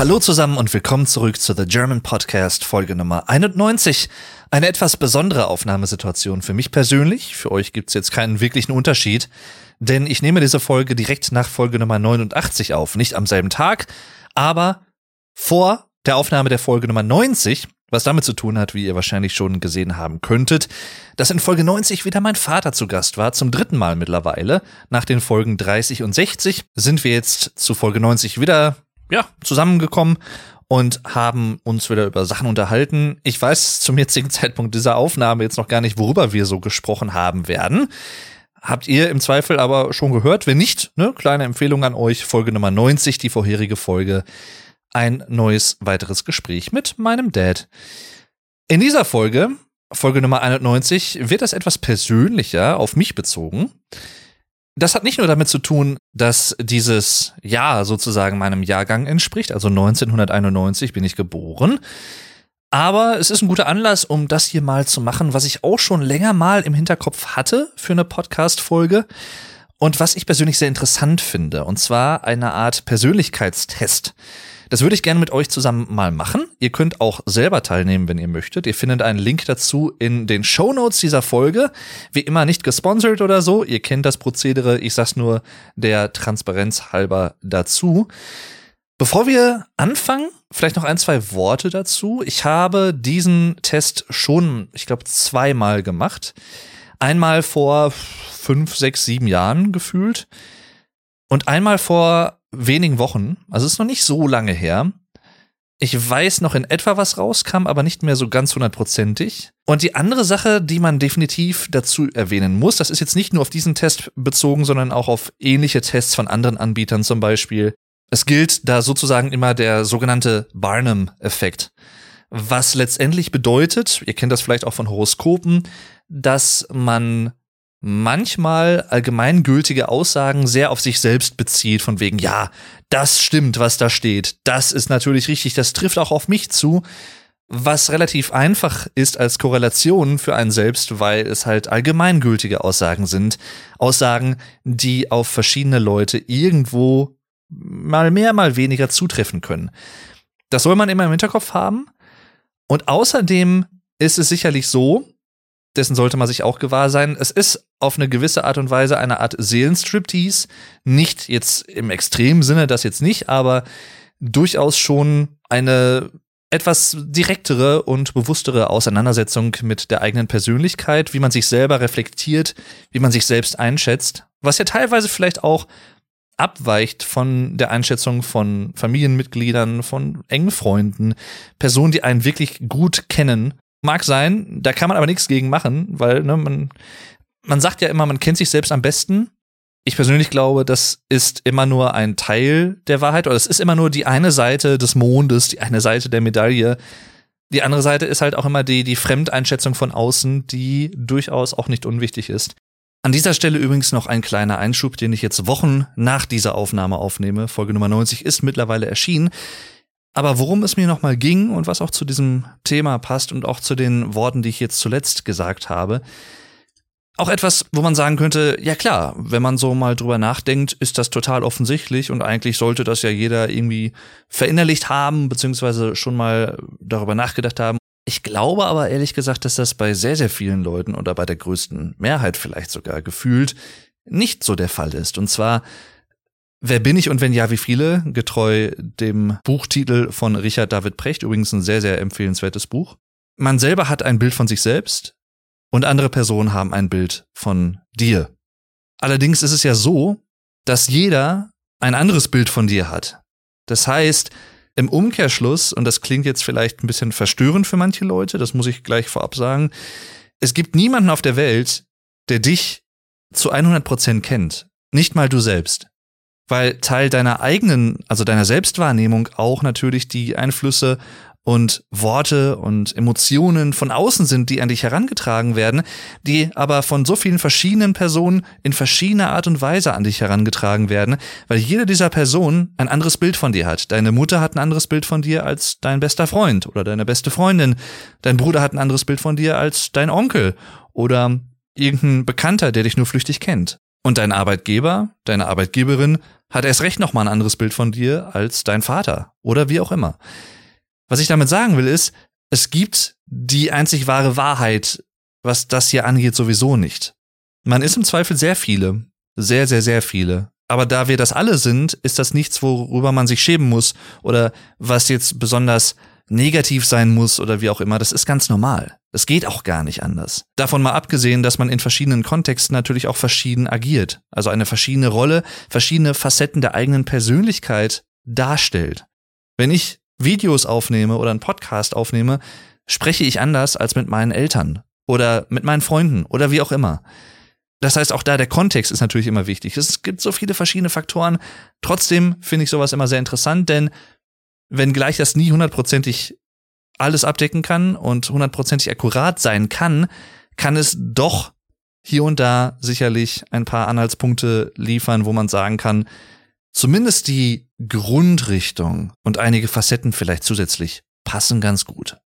Hallo zusammen und willkommen zurück zu The German Podcast Folge Nummer 91. Eine etwas besondere Aufnahmesituation für mich persönlich. Für euch gibt's jetzt keinen wirklichen Unterschied, denn ich nehme diese Folge direkt nach Folge Nummer 89 auf. Nicht am selben Tag, aber vor der Aufnahme der Folge Nummer 90, was damit zu tun hat, wie ihr wahrscheinlich schon gesehen haben könntet, dass in Folge 90 wieder mein Vater zu Gast war, zum dritten Mal mittlerweile. Nach den Folgen 30 und 60 sind wir jetzt zu Folge 90 wieder ja, zusammengekommen und haben uns wieder über Sachen unterhalten. Ich weiß zum jetzigen Zeitpunkt dieser Aufnahme jetzt noch gar nicht, worüber wir so gesprochen haben werden. Habt ihr im Zweifel aber schon gehört? Wenn nicht, ne, kleine Empfehlung an euch, Folge Nummer 90, die vorherige Folge, ein neues weiteres Gespräch mit meinem Dad. In dieser Folge, Folge Nummer 91, wird das etwas persönlicher auf mich bezogen. Das hat nicht nur damit zu tun, dass dieses Jahr sozusagen meinem Jahrgang entspricht, also 1991 bin ich geboren. Aber es ist ein guter Anlass, um das hier mal zu machen, was ich auch schon länger mal im Hinterkopf hatte für eine Podcast-Folge und was ich persönlich sehr interessant finde. Und zwar eine Art Persönlichkeitstest. Das würde ich gerne mit euch zusammen mal machen. Ihr könnt auch selber teilnehmen, wenn ihr möchtet. Ihr findet einen Link dazu in den Show Notes dieser Folge. Wie immer nicht gesponsert oder so. Ihr kennt das Prozedere. Ich sag's nur der Transparenz halber dazu. Bevor wir anfangen, vielleicht noch ein, zwei Worte dazu. Ich habe diesen Test schon, ich glaube, zweimal gemacht. Einmal vor fünf, sechs, sieben Jahren gefühlt. Und einmal vor wenigen Wochen, also es ist noch nicht so lange her. Ich weiß noch in etwa, was rauskam, aber nicht mehr so ganz hundertprozentig. Und die andere Sache, die man definitiv dazu erwähnen muss, das ist jetzt nicht nur auf diesen Test bezogen, sondern auch auf ähnliche Tests von anderen Anbietern zum Beispiel. Es gilt da sozusagen immer der sogenannte Barnum-Effekt. Was letztendlich bedeutet, ihr kennt das vielleicht auch von Horoskopen, dass man manchmal allgemeingültige Aussagen sehr auf sich selbst bezieht, von wegen, ja, das stimmt, was da steht, das ist natürlich richtig, das trifft auch auf mich zu, was relativ einfach ist als Korrelation für einen selbst, weil es halt allgemeingültige Aussagen sind, Aussagen, die auf verschiedene Leute irgendwo mal mehr, mal weniger zutreffen können. Das soll man immer im Hinterkopf haben. Und außerdem ist es sicherlich so, dessen sollte man sich auch gewahr sein. Es ist auf eine gewisse Art und Weise eine Art Seelenstriptease. Nicht jetzt im extremen Sinne, das jetzt nicht, aber durchaus schon eine etwas direktere und bewusstere Auseinandersetzung mit der eigenen Persönlichkeit, wie man sich selber reflektiert, wie man sich selbst einschätzt, was ja teilweise vielleicht auch abweicht von der Einschätzung von Familienmitgliedern, von engen Freunden, Personen, die einen wirklich gut kennen Mag sein, da kann man aber nichts gegen machen, weil ne, man, man sagt ja immer, man kennt sich selbst am besten. Ich persönlich glaube, das ist immer nur ein Teil der Wahrheit oder es ist immer nur die eine Seite des Mondes, die eine Seite der Medaille. Die andere Seite ist halt auch immer die, die Fremdeinschätzung von außen, die durchaus auch nicht unwichtig ist. An dieser Stelle übrigens noch ein kleiner Einschub, den ich jetzt Wochen nach dieser Aufnahme aufnehme. Folge Nummer 90 ist mittlerweile erschienen. Aber worum es mir nochmal ging und was auch zu diesem Thema passt und auch zu den Worten, die ich jetzt zuletzt gesagt habe, auch etwas, wo man sagen könnte, ja klar, wenn man so mal drüber nachdenkt, ist das total offensichtlich und eigentlich sollte das ja jeder irgendwie verinnerlicht haben, beziehungsweise schon mal darüber nachgedacht haben. Ich glaube aber ehrlich gesagt, dass das bei sehr, sehr vielen Leuten oder bei der größten Mehrheit vielleicht sogar gefühlt nicht so der Fall ist. Und zwar Wer bin ich und wenn ja, wie viele? Getreu dem Buchtitel von Richard David Precht, übrigens ein sehr, sehr empfehlenswertes Buch. Man selber hat ein Bild von sich selbst und andere Personen haben ein Bild von dir. Allerdings ist es ja so, dass jeder ein anderes Bild von dir hat. Das heißt, im Umkehrschluss, und das klingt jetzt vielleicht ein bisschen verstörend für manche Leute, das muss ich gleich vorab sagen, es gibt niemanden auf der Welt, der dich zu 100 Prozent kennt. Nicht mal du selbst weil Teil deiner eigenen, also deiner Selbstwahrnehmung auch natürlich die Einflüsse und Worte und Emotionen von außen sind, die an dich herangetragen werden, die aber von so vielen verschiedenen Personen in verschiedener Art und Weise an dich herangetragen werden, weil jede dieser Personen ein anderes Bild von dir hat. Deine Mutter hat ein anderes Bild von dir als dein bester Freund oder deine beste Freundin. Dein Bruder hat ein anderes Bild von dir als dein Onkel oder irgendein Bekannter, der dich nur flüchtig kennt. Und dein Arbeitgeber, deine Arbeitgeberin hat erst recht nochmal ein anderes Bild von dir als dein Vater oder wie auch immer. Was ich damit sagen will, ist, es gibt die einzig wahre Wahrheit, was das hier angeht, sowieso nicht. Man ist im Zweifel sehr viele, sehr, sehr, sehr viele. Aber da wir das alle sind, ist das nichts, worüber man sich schämen muss oder was jetzt besonders negativ sein muss oder wie auch immer. Das ist ganz normal. Das geht auch gar nicht anders. Davon mal abgesehen, dass man in verschiedenen Kontexten natürlich auch verschieden agiert. Also eine verschiedene Rolle, verschiedene Facetten der eigenen Persönlichkeit darstellt. Wenn ich Videos aufnehme oder einen Podcast aufnehme, spreche ich anders als mit meinen Eltern oder mit meinen Freunden oder wie auch immer. Das heißt, auch da der Kontext ist natürlich immer wichtig. Es gibt so viele verschiedene Faktoren. Trotzdem finde ich sowas immer sehr interessant, denn wenn gleich das nie hundertprozentig alles abdecken kann und hundertprozentig akkurat sein kann, kann es doch hier und da sicherlich ein paar Anhaltspunkte liefern, wo man sagen kann, zumindest die Grundrichtung und einige Facetten vielleicht zusätzlich passen ganz gut.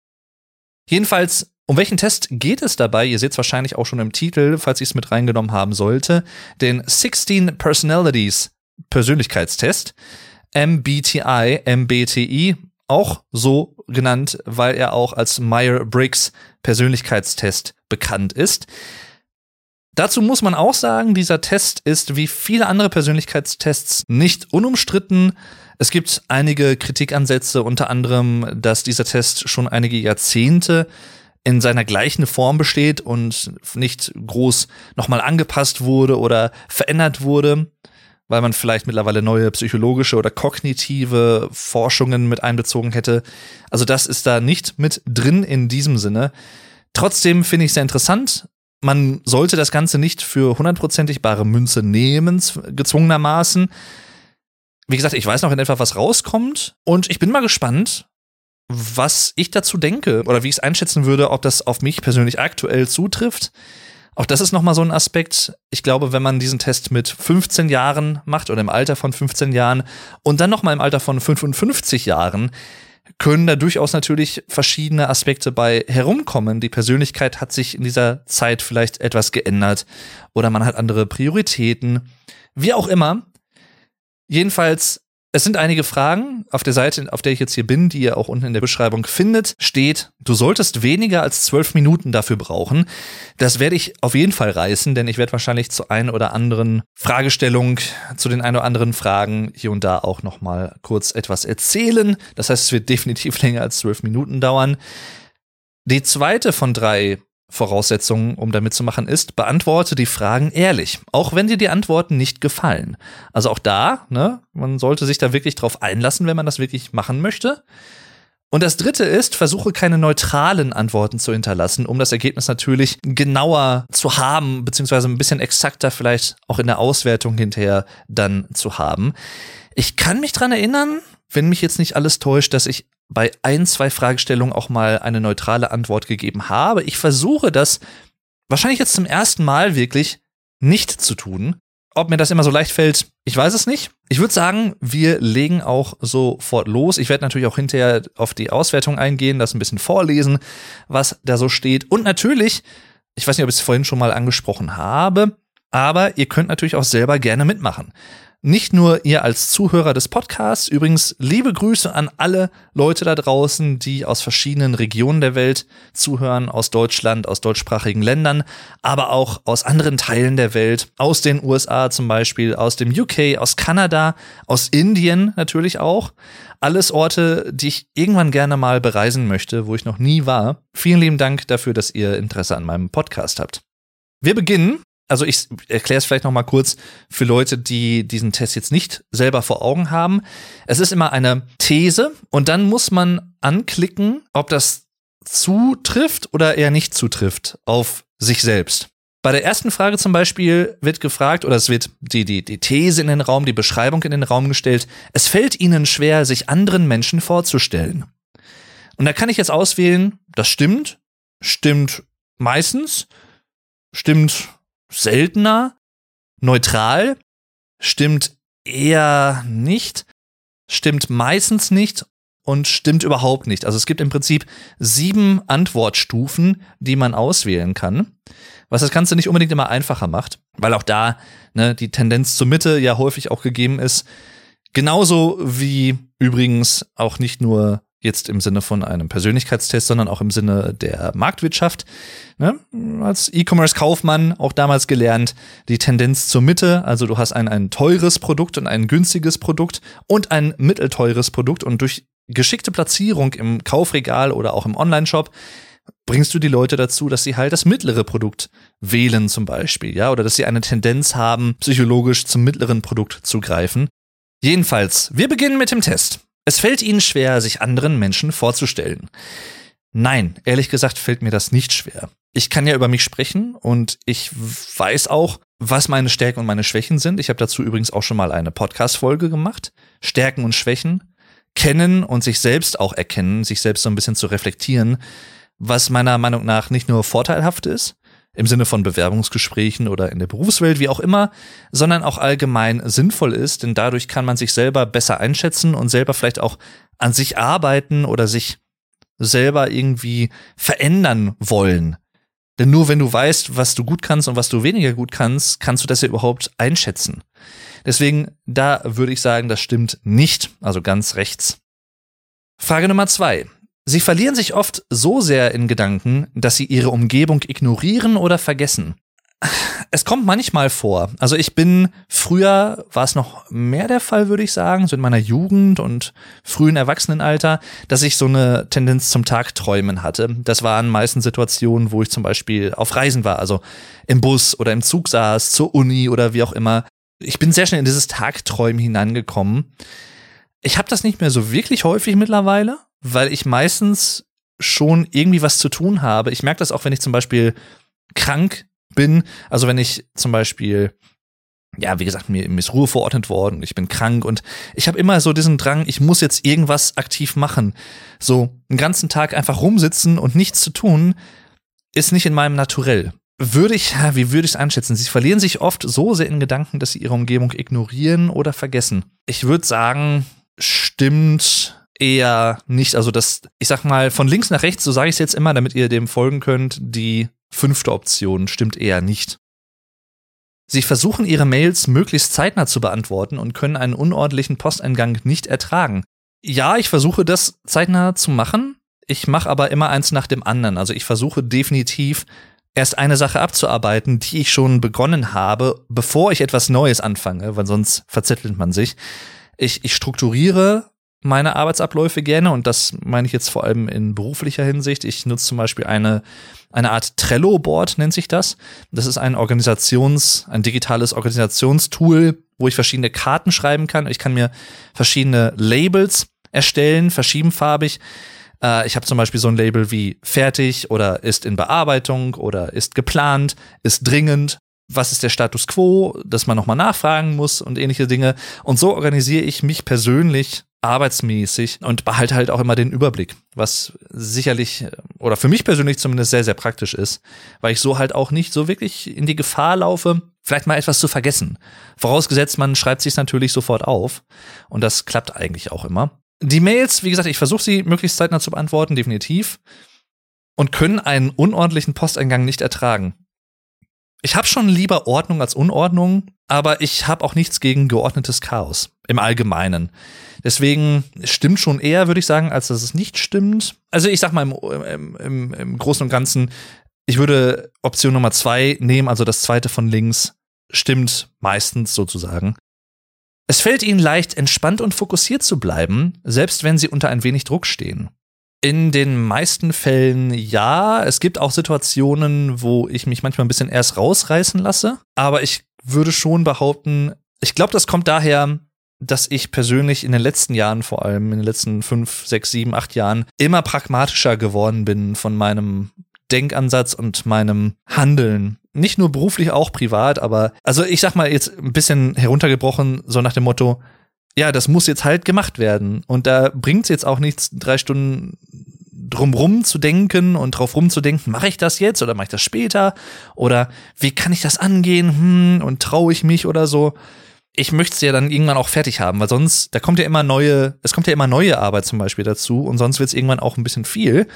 Jedenfalls um welchen Test geht es dabei? Ihr seht es wahrscheinlich auch schon im Titel, falls ich es mit reingenommen haben sollte. Den 16 Personalities Persönlichkeitstest. MBTI, MBTI, auch so genannt, weil er auch als Meyer-Briggs Persönlichkeitstest bekannt ist. Dazu muss man auch sagen, dieser Test ist wie viele andere Persönlichkeitstests nicht unumstritten. Es gibt einige Kritikansätze, unter anderem, dass dieser Test schon einige Jahrzehnte in seiner gleichen Form besteht und nicht groß nochmal angepasst wurde oder verändert wurde, weil man vielleicht mittlerweile neue psychologische oder kognitive Forschungen mit einbezogen hätte. Also das ist da nicht mit drin in diesem Sinne. Trotzdem finde ich sehr interessant. Man sollte das Ganze nicht für hundertprozentig bare Münze nehmen, gezwungenermaßen. Wie gesagt, ich weiß noch in etwa, was rauskommt und ich bin mal gespannt, was ich dazu denke oder wie ich es einschätzen würde, ob das auf mich persönlich aktuell zutrifft. Auch das ist nochmal so ein Aspekt. Ich glaube, wenn man diesen Test mit 15 Jahren macht oder im Alter von 15 Jahren und dann nochmal im Alter von 55 Jahren, können da durchaus natürlich verschiedene Aspekte bei herumkommen. Die Persönlichkeit hat sich in dieser Zeit vielleicht etwas geändert oder man hat andere Prioritäten. Wie auch immer. Jedenfalls es sind einige Fragen. Auf der Seite, auf der ich jetzt hier bin, die ihr auch unten in der Beschreibung findet, steht, du solltest weniger als zwölf Minuten dafür brauchen. Das werde ich auf jeden Fall reißen, denn ich werde wahrscheinlich zu ein oder anderen Fragestellung, zu den ein oder anderen Fragen hier und da auch nochmal kurz etwas erzählen. Das heißt, es wird definitiv länger als zwölf Minuten dauern. Die zweite von drei Voraussetzung, um damit zu machen, ist, beantworte die Fragen ehrlich, auch wenn dir die Antworten nicht gefallen. Also auch da, ne, man sollte sich da wirklich drauf einlassen, wenn man das wirklich machen möchte. Und das dritte ist, versuche keine neutralen Antworten zu hinterlassen, um das Ergebnis natürlich genauer zu haben, beziehungsweise ein bisschen exakter vielleicht auch in der Auswertung hinterher dann zu haben. Ich kann mich dran erinnern, wenn mich jetzt nicht alles täuscht, dass ich bei ein, zwei Fragestellungen auch mal eine neutrale Antwort gegeben habe. Ich versuche das wahrscheinlich jetzt zum ersten Mal wirklich nicht zu tun. Ob mir das immer so leicht fällt, ich weiß es nicht. Ich würde sagen, wir legen auch sofort los. Ich werde natürlich auch hinterher auf die Auswertung eingehen, das ein bisschen vorlesen, was da so steht. Und natürlich, ich weiß nicht, ob ich es vorhin schon mal angesprochen habe, aber ihr könnt natürlich auch selber gerne mitmachen. Nicht nur ihr als Zuhörer des Podcasts, übrigens liebe Grüße an alle Leute da draußen, die aus verschiedenen Regionen der Welt zuhören, aus Deutschland, aus deutschsprachigen Ländern, aber auch aus anderen Teilen der Welt, aus den USA zum Beispiel, aus dem UK, aus Kanada, aus Indien natürlich auch. Alles Orte, die ich irgendwann gerne mal bereisen möchte, wo ich noch nie war. Vielen lieben Dank dafür, dass ihr Interesse an meinem Podcast habt. Wir beginnen also ich erkläre es vielleicht noch mal kurz für Leute, die diesen Test jetzt nicht selber vor Augen haben. Es ist immer eine These und dann muss man anklicken, ob das zutrifft oder eher nicht zutrifft auf sich selbst. Bei der ersten Frage zum Beispiel wird gefragt, oder es wird die, die, die These in den Raum, die Beschreibung in den Raum gestellt, es fällt ihnen schwer, sich anderen Menschen vorzustellen. Und da kann ich jetzt auswählen, das stimmt, stimmt meistens, stimmt seltener, neutral, stimmt eher nicht, stimmt meistens nicht und stimmt überhaupt nicht. Also es gibt im Prinzip sieben Antwortstufen, die man auswählen kann, was das Ganze nicht unbedingt immer einfacher macht, weil auch da ne, die Tendenz zur Mitte ja häufig auch gegeben ist. Genauso wie übrigens auch nicht nur jetzt im Sinne von einem Persönlichkeitstest, sondern auch im Sinne der Marktwirtschaft. Ne? Als E-Commerce-Kaufmann auch damals gelernt, die Tendenz zur Mitte, also du hast ein, ein teures Produkt und ein günstiges Produkt und ein mittelteures Produkt und durch geschickte Platzierung im Kaufregal oder auch im Online-Shop bringst du die Leute dazu, dass sie halt das mittlere Produkt wählen zum Beispiel, ja, oder dass sie eine Tendenz haben, psychologisch zum mittleren Produkt zu greifen. Jedenfalls, wir beginnen mit dem Test. Es fällt Ihnen schwer, sich anderen Menschen vorzustellen. Nein, ehrlich gesagt fällt mir das nicht schwer. Ich kann ja über mich sprechen und ich weiß auch, was meine Stärken und meine Schwächen sind. Ich habe dazu übrigens auch schon mal eine Podcast-Folge gemacht. Stärken und Schwächen. Kennen und sich selbst auch erkennen, sich selbst so ein bisschen zu reflektieren, was meiner Meinung nach nicht nur vorteilhaft ist, im Sinne von Bewerbungsgesprächen oder in der Berufswelt, wie auch immer, sondern auch allgemein sinnvoll ist, denn dadurch kann man sich selber besser einschätzen und selber vielleicht auch an sich arbeiten oder sich selber irgendwie verändern wollen. Denn nur wenn du weißt, was du gut kannst und was du weniger gut kannst, kannst du das ja überhaupt einschätzen. Deswegen, da würde ich sagen, das stimmt nicht, also ganz rechts. Frage Nummer zwei. Sie verlieren sich oft so sehr in Gedanken, dass sie ihre Umgebung ignorieren oder vergessen. Es kommt manchmal vor. Also ich bin früher war es noch mehr der Fall, würde ich sagen, so in meiner Jugend und frühen Erwachsenenalter, dass ich so eine Tendenz zum Tagträumen hatte. Das waren meistens Situationen, wo ich zum Beispiel auf Reisen war, also im Bus oder im Zug saß, zur Uni oder wie auch immer. Ich bin sehr schnell in dieses Tagträumen hinangekommen. Ich habe das nicht mehr so wirklich häufig mittlerweile, weil ich meistens schon irgendwie was zu tun habe. Ich merke das auch, wenn ich zum Beispiel krank bin. Also wenn ich zum Beispiel ja, wie gesagt, mir, ist Ruhe verordnet worden, ich bin krank und ich habe immer so diesen Drang, ich muss jetzt irgendwas aktiv machen. So einen ganzen Tag einfach rumsitzen und nichts zu tun, ist nicht in meinem Naturell. Würde ich, wie würde ich es einschätzen? Sie verlieren sich oft so sehr in Gedanken, dass sie ihre Umgebung ignorieren oder vergessen. Ich würde sagen, stimmt eher nicht. Also das, ich sag mal, von links nach rechts, so sage ich es jetzt immer, damit ihr dem folgen könnt, die fünfte Option stimmt eher nicht. Sie versuchen ihre Mails möglichst zeitnah zu beantworten und können einen unordentlichen Posteingang nicht ertragen. Ja, ich versuche das zeitnah zu machen. Ich mache aber immer eins nach dem anderen. Also ich versuche definitiv erst eine Sache abzuarbeiten, die ich schon begonnen habe, bevor ich etwas Neues anfange, weil sonst verzettelt man sich. Ich, ich strukturiere meine Arbeitsabläufe gerne und das meine ich jetzt vor allem in beruflicher Hinsicht. Ich nutze zum Beispiel eine, eine Art Trello-Board, nennt sich das. Das ist ein Organisations-, ein digitales Organisationstool, wo ich verschiedene Karten schreiben kann. Ich kann mir verschiedene Labels erstellen, verschiebenfarbig. Äh, ich habe zum Beispiel so ein Label wie fertig oder ist in Bearbeitung oder ist geplant, ist dringend, was ist der Status quo, dass man nochmal nachfragen muss und ähnliche Dinge. Und so organisiere ich mich persönlich arbeitsmäßig und behalte halt auch immer den Überblick, was sicherlich oder für mich persönlich zumindest sehr, sehr praktisch ist, weil ich so halt auch nicht so wirklich in die Gefahr laufe, vielleicht mal etwas zu vergessen. Vorausgesetzt, man schreibt sich natürlich sofort auf und das klappt eigentlich auch immer. Die Mails, wie gesagt, ich versuche sie möglichst zeitnah zu beantworten, definitiv, und können einen unordentlichen Posteingang nicht ertragen. Ich habe schon lieber Ordnung als Unordnung, aber ich habe auch nichts gegen geordnetes Chaos im Allgemeinen. Deswegen stimmt schon eher, würde ich sagen, als dass es nicht stimmt. Also ich sag mal im, im, im Großen und Ganzen, ich würde Option Nummer zwei nehmen, also das zweite von links, stimmt meistens sozusagen. Es fällt ihnen leicht, entspannt und fokussiert zu bleiben, selbst wenn sie unter ein wenig Druck stehen. In den meisten Fällen ja. Es gibt auch Situationen, wo ich mich manchmal ein bisschen erst rausreißen lasse. Aber ich würde schon behaupten, ich glaube, das kommt daher, dass ich persönlich in den letzten Jahren, vor allem in den letzten fünf, sechs, sieben, acht Jahren, immer pragmatischer geworden bin von meinem Denkansatz und meinem Handeln. Nicht nur beruflich, auch privat, aber also ich sag mal jetzt ein bisschen heruntergebrochen, so nach dem Motto, ja, das muss jetzt halt gemacht werden. Und da bringt es jetzt auch nichts, drei Stunden drumrum zu denken und drauf rumzudenken, mache ich das jetzt oder mache ich das später? Oder wie kann ich das angehen? Hm, und traue ich mich oder so? ich möchte es ja dann irgendwann auch fertig haben, weil sonst, da kommt ja immer neue, es kommt ja immer neue Arbeit zum Beispiel dazu und sonst wird es irgendwann auch ein bisschen viel.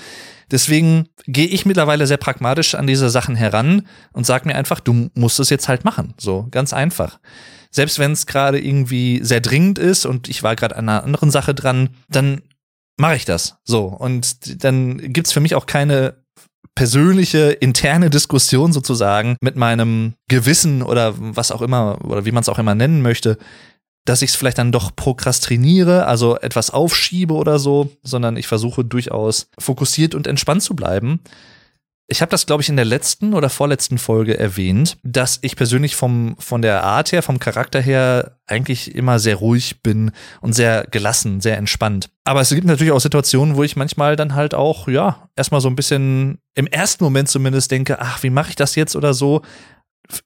Deswegen gehe ich mittlerweile sehr pragmatisch an diese Sachen heran und sag mir einfach, du musst es jetzt halt machen. So, ganz einfach. Selbst wenn es gerade irgendwie sehr dringend ist und ich war gerade an einer anderen Sache dran, dann mache ich das. So. Und dann gibt's für mich auch keine persönliche interne Diskussion sozusagen mit meinem Gewissen oder was auch immer oder wie man es auch immer nennen möchte, dass ich es vielleicht dann doch prokrastiniere, also etwas aufschiebe oder so, sondern ich versuche durchaus fokussiert und entspannt zu bleiben. Ich habe das, glaube ich, in der letzten oder vorletzten Folge erwähnt, dass ich persönlich vom, von der Art her, vom Charakter her eigentlich immer sehr ruhig bin und sehr gelassen, sehr entspannt. Aber es gibt natürlich auch Situationen, wo ich manchmal dann halt auch, ja, erstmal so ein bisschen im ersten Moment zumindest denke, ach, wie mache ich das jetzt oder so.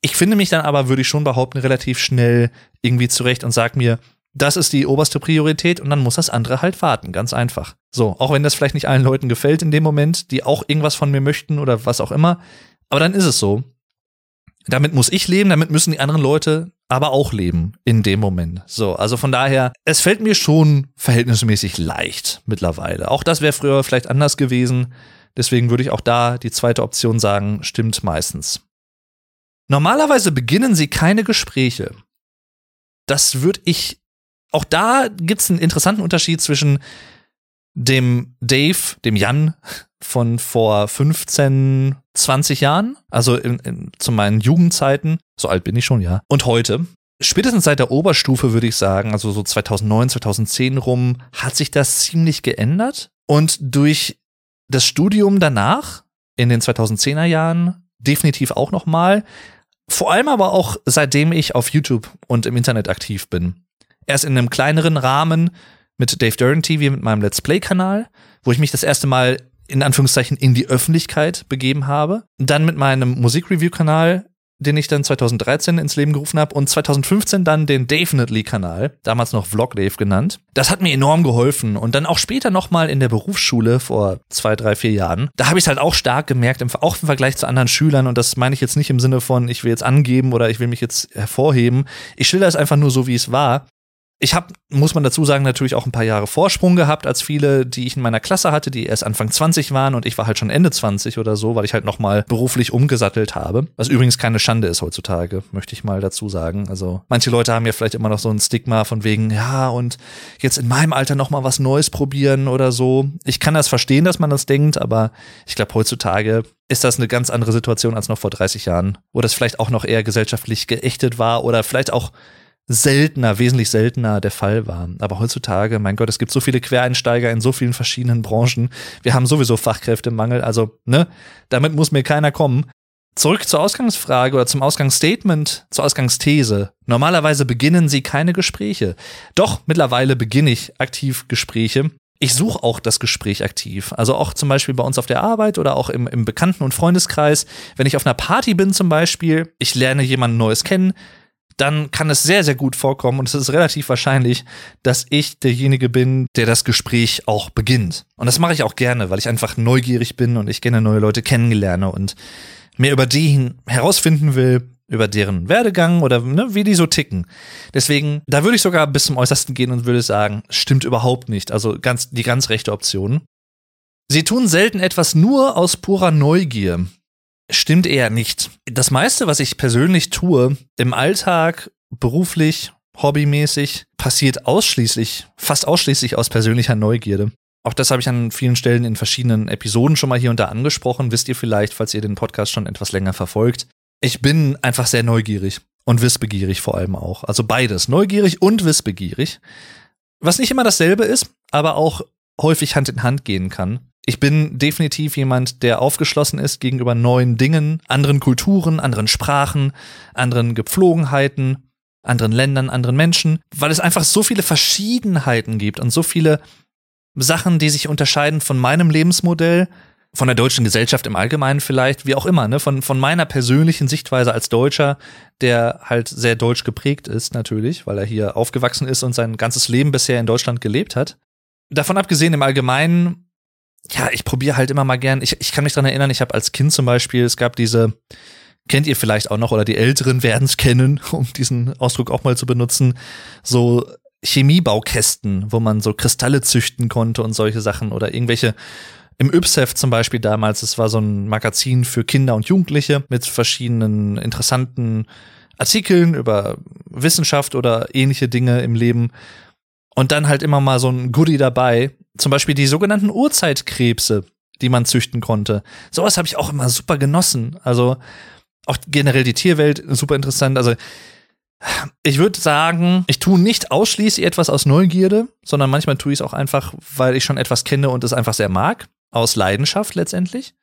Ich finde mich dann aber, würde ich schon behaupten, relativ schnell irgendwie zurecht und sag mir, das ist die oberste Priorität und dann muss das andere halt warten, ganz einfach. So, auch wenn das vielleicht nicht allen Leuten gefällt in dem Moment, die auch irgendwas von mir möchten oder was auch immer, aber dann ist es so. Damit muss ich leben, damit müssen die anderen Leute aber auch leben in dem Moment. So, also von daher, es fällt mir schon verhältnismäßig leicht mittlerweile. Auch das wäre früher vielleicht anders gewesen. Deswegen würde ich auch da die zweite Option sagen, stimmt meistens. Normalerweise beginnen sie keine Gespräche. Das würde ich auch da gibt es einen interessanten Unterschied zwischen dem Dave, dem Jan von vor 15, 20 Jahren, also in, in, zu meinen Jugendzeiten, so alt bin ich schon, ja, und heute. Spätestens seit der Oberstufe würde ich sagen, also so 2009, 2010 rum, hat sich das ziemlich geändert. Und durch das Studium danach, in den 2010er Jahren, definitiv auch nochmal. Vor allem aber auch seitdem ich auf YouTube und im Internet aktiv bin erst in einem kleineren Rahmen mit Dave Duran TV, mit meinem Let's Play-Kanal, wo ich mich das erste Mal in Anführungszeichen in die Öffentlichkeit begeben habe. Dann mit meinem Musikreview-Kanal, den ich dann 2013 ins Leben gerufen habe und 2015 dann den Definitely-Kanal, damals noch Vlog Dave genannt. Das hat mir enorm geholfen und dann auch später nochmal in der Berufsschule vor zwei, drei, vier Jahren. Da habe ich es halt auch stark gemerkt, auch im Vergleich zu anderen Schülern und das meine ich jetzt nicht im Sinne von, ich will jetzt angeben oder ich will mich jetzt hervorheben. Ich schilder es einfach nur so, wie es war. Ich habe, muss man dazu sagen, natürlich auch ein paar Jahre Vorsprung gehabt als viele, die ich in meiner Klasse hatte, die erst Anfang 20 waren und ich war halt schon Ende 20 oder so, weil ich halt nochmal beruflich umgesattelt habe. Was übrigens keine Schande ist heutzutage, möchte ich mal dazu sagen. Also manche Leute haben ja vielleicht immer noch so ein Stigma von wegen, ja, und jetzt in meinem Alter nochmal was Neues probieren oder so. Ich kann das verstehen, dass man das denkt, aber ich glaube heutzutage ist das eine ganz andere Situation als noch vor 30 Jahren, wo das vielleicht auch noch eher gesellschaftlich geächtet war oder vielleicht auch seltener, wesentlich seltener der Fall war. Aber heutzutage, mein Gott, es gibt so viele Quereinsteiger in so vielen verschiedenen Branchen. Wir haben sowieso Fachkräftemangel, also, ne, damit muss mir keiner kommen. Zurück zur Ausgangsfrage oder zum Ausgangsstatement, zur Ausgangsthese. Normalerweise beginnen sie keine Gespräche. Doch, mittlerweile beginne ich aktiv Gespräche. Ich suche auch das Gespräch aktiv. Also auch zum Beispiel bei uns auf der Arbeit oder auch im, im Bekannten- und Freundeskreis. Wenn ich auf einer Party bin zum Beispiel, ich lerne jemanden Neues kennen, dann kann es sehr, sehr gut vorkommen und es ist relativ wahrscheinlich, dass ich derjenige bin, der das Gespräch auch beginnt. Und das mache ich auch gerne, weil ich einfach neugierig bin und ich gerne neue Leute kennenlerne und mehr über die herausfinden will, über deren Werdegang oder ne, wie die so ticken. Deswegen, da würde ich sogar bis zum Äußersten gehen und würde sagen, stimmt überhaupt nicht. Also ganz, die ganz rechte Option. Sie tun selten etwas nur aus purer Neugier. Stimmt eher nicht. Das meiste, was ich persönlich tue, im Alltag, beruflich, hobbymäßig, passiert ausschließlich, fast ausschließlich aus persönlicher Neugierde. Auch das habe ich an vielen Stellen in verschiedenen Episoden schon mal hier und da angesprochen. Wisst ihr vielleicht, falls ihr den Podcast schon etwas länger verfolgt. Ich bin einfach sehr neugierig und wissbegierig vor allem auch. Also beides, neugierig und wissbegierig. Was nicht immer dasselbe ist, aber auch häufig Hand in Hand gehen kann. Ich bin definitiv jemand, der aufgeschlossen ist gegenüber neuen Dingen, anderen Kulturen, anderen Sprachen, anderen Gepflogenheiten, anderen Ländern, anderen Menschen, weil es einfach so viele Verschiedenheiten gibt und so viele Sachen, die sich unterscheiden von meinem Lebensmodell, von der deutschen Gesellschaft im Allgemeinen vielleicht, wie auch immer, ne, von, von meiner persönlichen Sichtweise als Deutscher, der halt sehr deutsch geprägt ist, natürlich, weil er hier aufgewachsen ist und sein ganzes Leben bisher in Deutschland gelebt hat. Davon abgesehen, im Allgemeinen ja, ich probiere halt immer mal gern. Ich, ich kann mich dran erinnern, ich habe als Kind zum Beispiel, es gab diese, kennt ihr vielleicht auch noch oder die Älteren werden es kennen, um diesen Ausdruck auch mal zu benutzen, so Chemiebaukästen, wo man so Kristalle züchten konnte und solche Sachen oder irgendwelche im Ypsef zum Beispiel damals, es war so ein Magazin für Kinder und Jugendliche mit verschiedenen interessanten Artikeln über Wissenschaft oder ähnliche Dinge im Leben. Und dann halt immer mal so ein Goodie dabei. Zum Beispiel die sogenannten Urzeitkrebse, die man züchten konnte. Sowas habe ich auch immer super genossen. Also auch generell die Tierwelt super interessant. Also ich würde sagen, ich tue nicht ausschließlich etwas aus Neugierde, sondern manchmal tue ich es auch einfach, weil ich schon etwas kenne und es einfach sehr mag. Aus Leidenschaft letztendlich.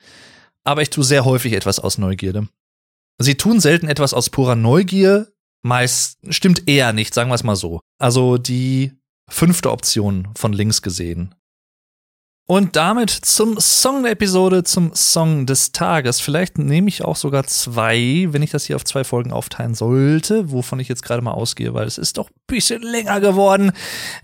Aber ich tue sehr häufig etwas aus Neugierde. Sie tun selten etwas aus purer Neugier. Meist stimmt eher nicht, sagen wir es mal so. Also die fünfte Option von links gesehen. Und damit zum Song der Episode, zum Song des Tages. Vielleicht nehme ich auch sogar zwei, wenn ich das hier auf zwei Folgen aufteilen sollte, wovon ich jetzt gerade mal ausgehe, weil es ist doch ein bisschen länger geworden.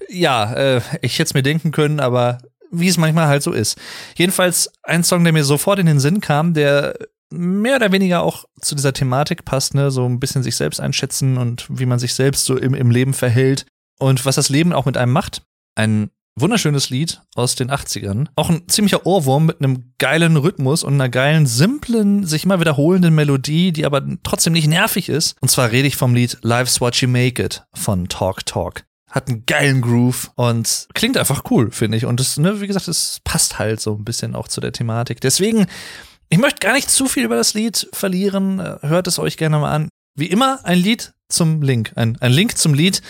Ja, äh, ich hätte es mir denken können, aber wie es manchmal halt so ist. Jedenfalls ein Song, der mir sofort in den Sinn kam, der mehr oder weniger auch zu dieser Thematik passt, ne, so ein bisschen sich selbst einschätzen und wie man sich selbst so im, im Leben verhält und was das Leben auch mit einem macht. Ein Wunderschönes Lied aus den 80ern. Auch ein ziemlicher Ohrwurm mit einem geilen Rhythmus und einer geilen, simplen, sich immer wiederholenden Melodie, die aber trotzdem nicht nervig ist. Und zwar rede ich vom Lied Life's What You Make It von Talk Talk. Hat einen geilen Groove und klingt einfach cool, finde ich. Und das, ne, wie gesagt, es passt halt so ein bisschen auch zu der Thematik. Deswegen, ich möchte gar nicht zu viel über das Lied verlieren. Hört es euch gerne mal an. Wie immer ein Lied zum Link, ein, ein Link zum Lied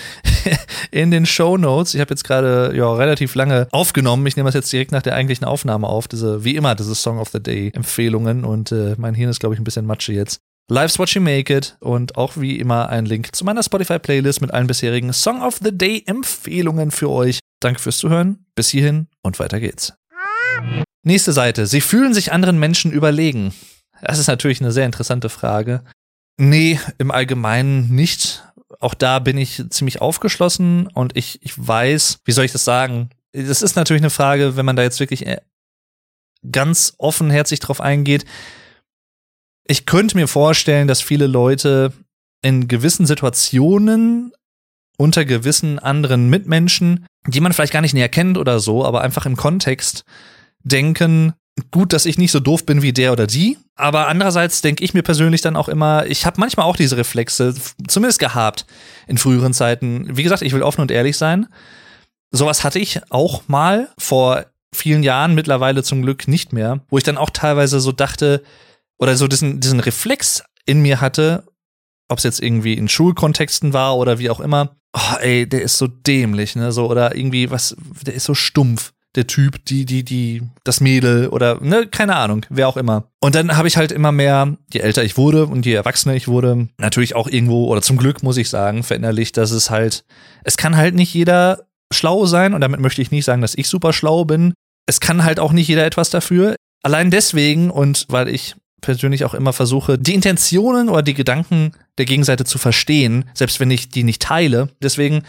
in den Show Notes. Ich habe jetzt gerade ja relativ lange aufgenommen. Ich nehme das jetzt direkt nach der eigentlichen Aufnahme auf. Diese wie immer diese Song of the Day Empfehlungen und äh, mein Hirn ist glaube ich ein bisschen Matsche jetzt. Life's What You Make It und auch wie immer ein Link zu meiner Spotify Playlist mit allen bisherigen Song of the Day Empfehlungen für euch. Danke fürs Zuhören. Bis hierhin und weiter geht's. Nächste Seite. Sie fühlen sich anderen Menschen überlegen. Das ist natürlich eine sehr interessante Frage. Nee, im Allgemeinen nicht. Auch da bin ich ziemlich aufgeschlossen und ich, ich weiß, wie soll ich das sagen? Das ist natürlich eine Frage, wenn man da jetzt wirklich äh, ganz offenherzig drauf eingeht. Ich könnte mir vorstellen, dass viele Leute in gewissen Situationen unter gewissen anderen Mitmenschen, die man vielleicht gar nicht näher kennt oder so, aber einfach im Kontext denken, gut, dass ich nicht so doof bin wie der oder die. Aber andererseits denke ich mir persönlich dann auch immer, ich habe manchmal auch diese Reflexe, zumindest gehabt in früheren Zeiten. Wie gesagt, ich will offen und ehrlich sein. Sowas hatte ich auch mal vor vielen Jahren, mittlerweile zum Glück nicht mehr, wo ich dann auch teilweise so dachte, oder so diesen, diesen Reflex in mir hatte, ob es jetzt irgendwie in Schulkontexten war oder wie auch immer. Oh, ey, der ist so dämlich, ne? So, oder irgendwie was, der ist so stumpf der Typ, die, die, die, das Mädel oder, ne, keine Ahnung, wer auch immer. Und dann habe ich halt immer mehr, je älter ich wurde und je erwachsener ich wurde, natürlich auch irgendwo, oder zum Glück muss ich sagen, verinnerlicht, dass es halt, es kann halt nicht jeder schlau sein und damit möchte ich nicht sagen, dass ich super schlau bin. Es kann halt auch nicht jeder etwas dafür. Allein deswegen und weil ich persönlich auch immer versuche, die Intentionen oder die Gedanken der Gegenseite zu verstehen, selbst wenn ich die nicht teile. Deswegen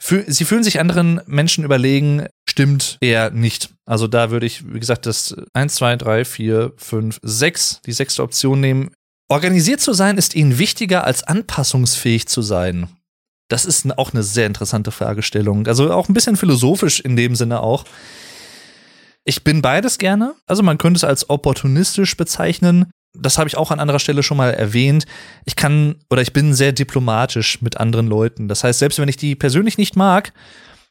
Sie fühlen sich anderen Menschen überlegen, stimmt eher nicht. Also da würde ich, wie gesagt, das 1, 2, 3, 4, 5, 6, die sechste Option nehmen. Organisiert zu sein ist ihnen wichtiger als anpassungsfähig zu sein. Das ist auch eine sehr interessante Fragestellung. Also auch ein bisschen philosophisch in dem Sinne auch. Ich bin beides gerne. Also man könnte es als opportunistisch bezeichnen das habe ich auch an anderer Stelle schon mal erwähnt. Ich kann oder ich bin sehr diplomatisch mit anderen Leuten. Das heißt, selbst wenn ich die persönlich nicht mag,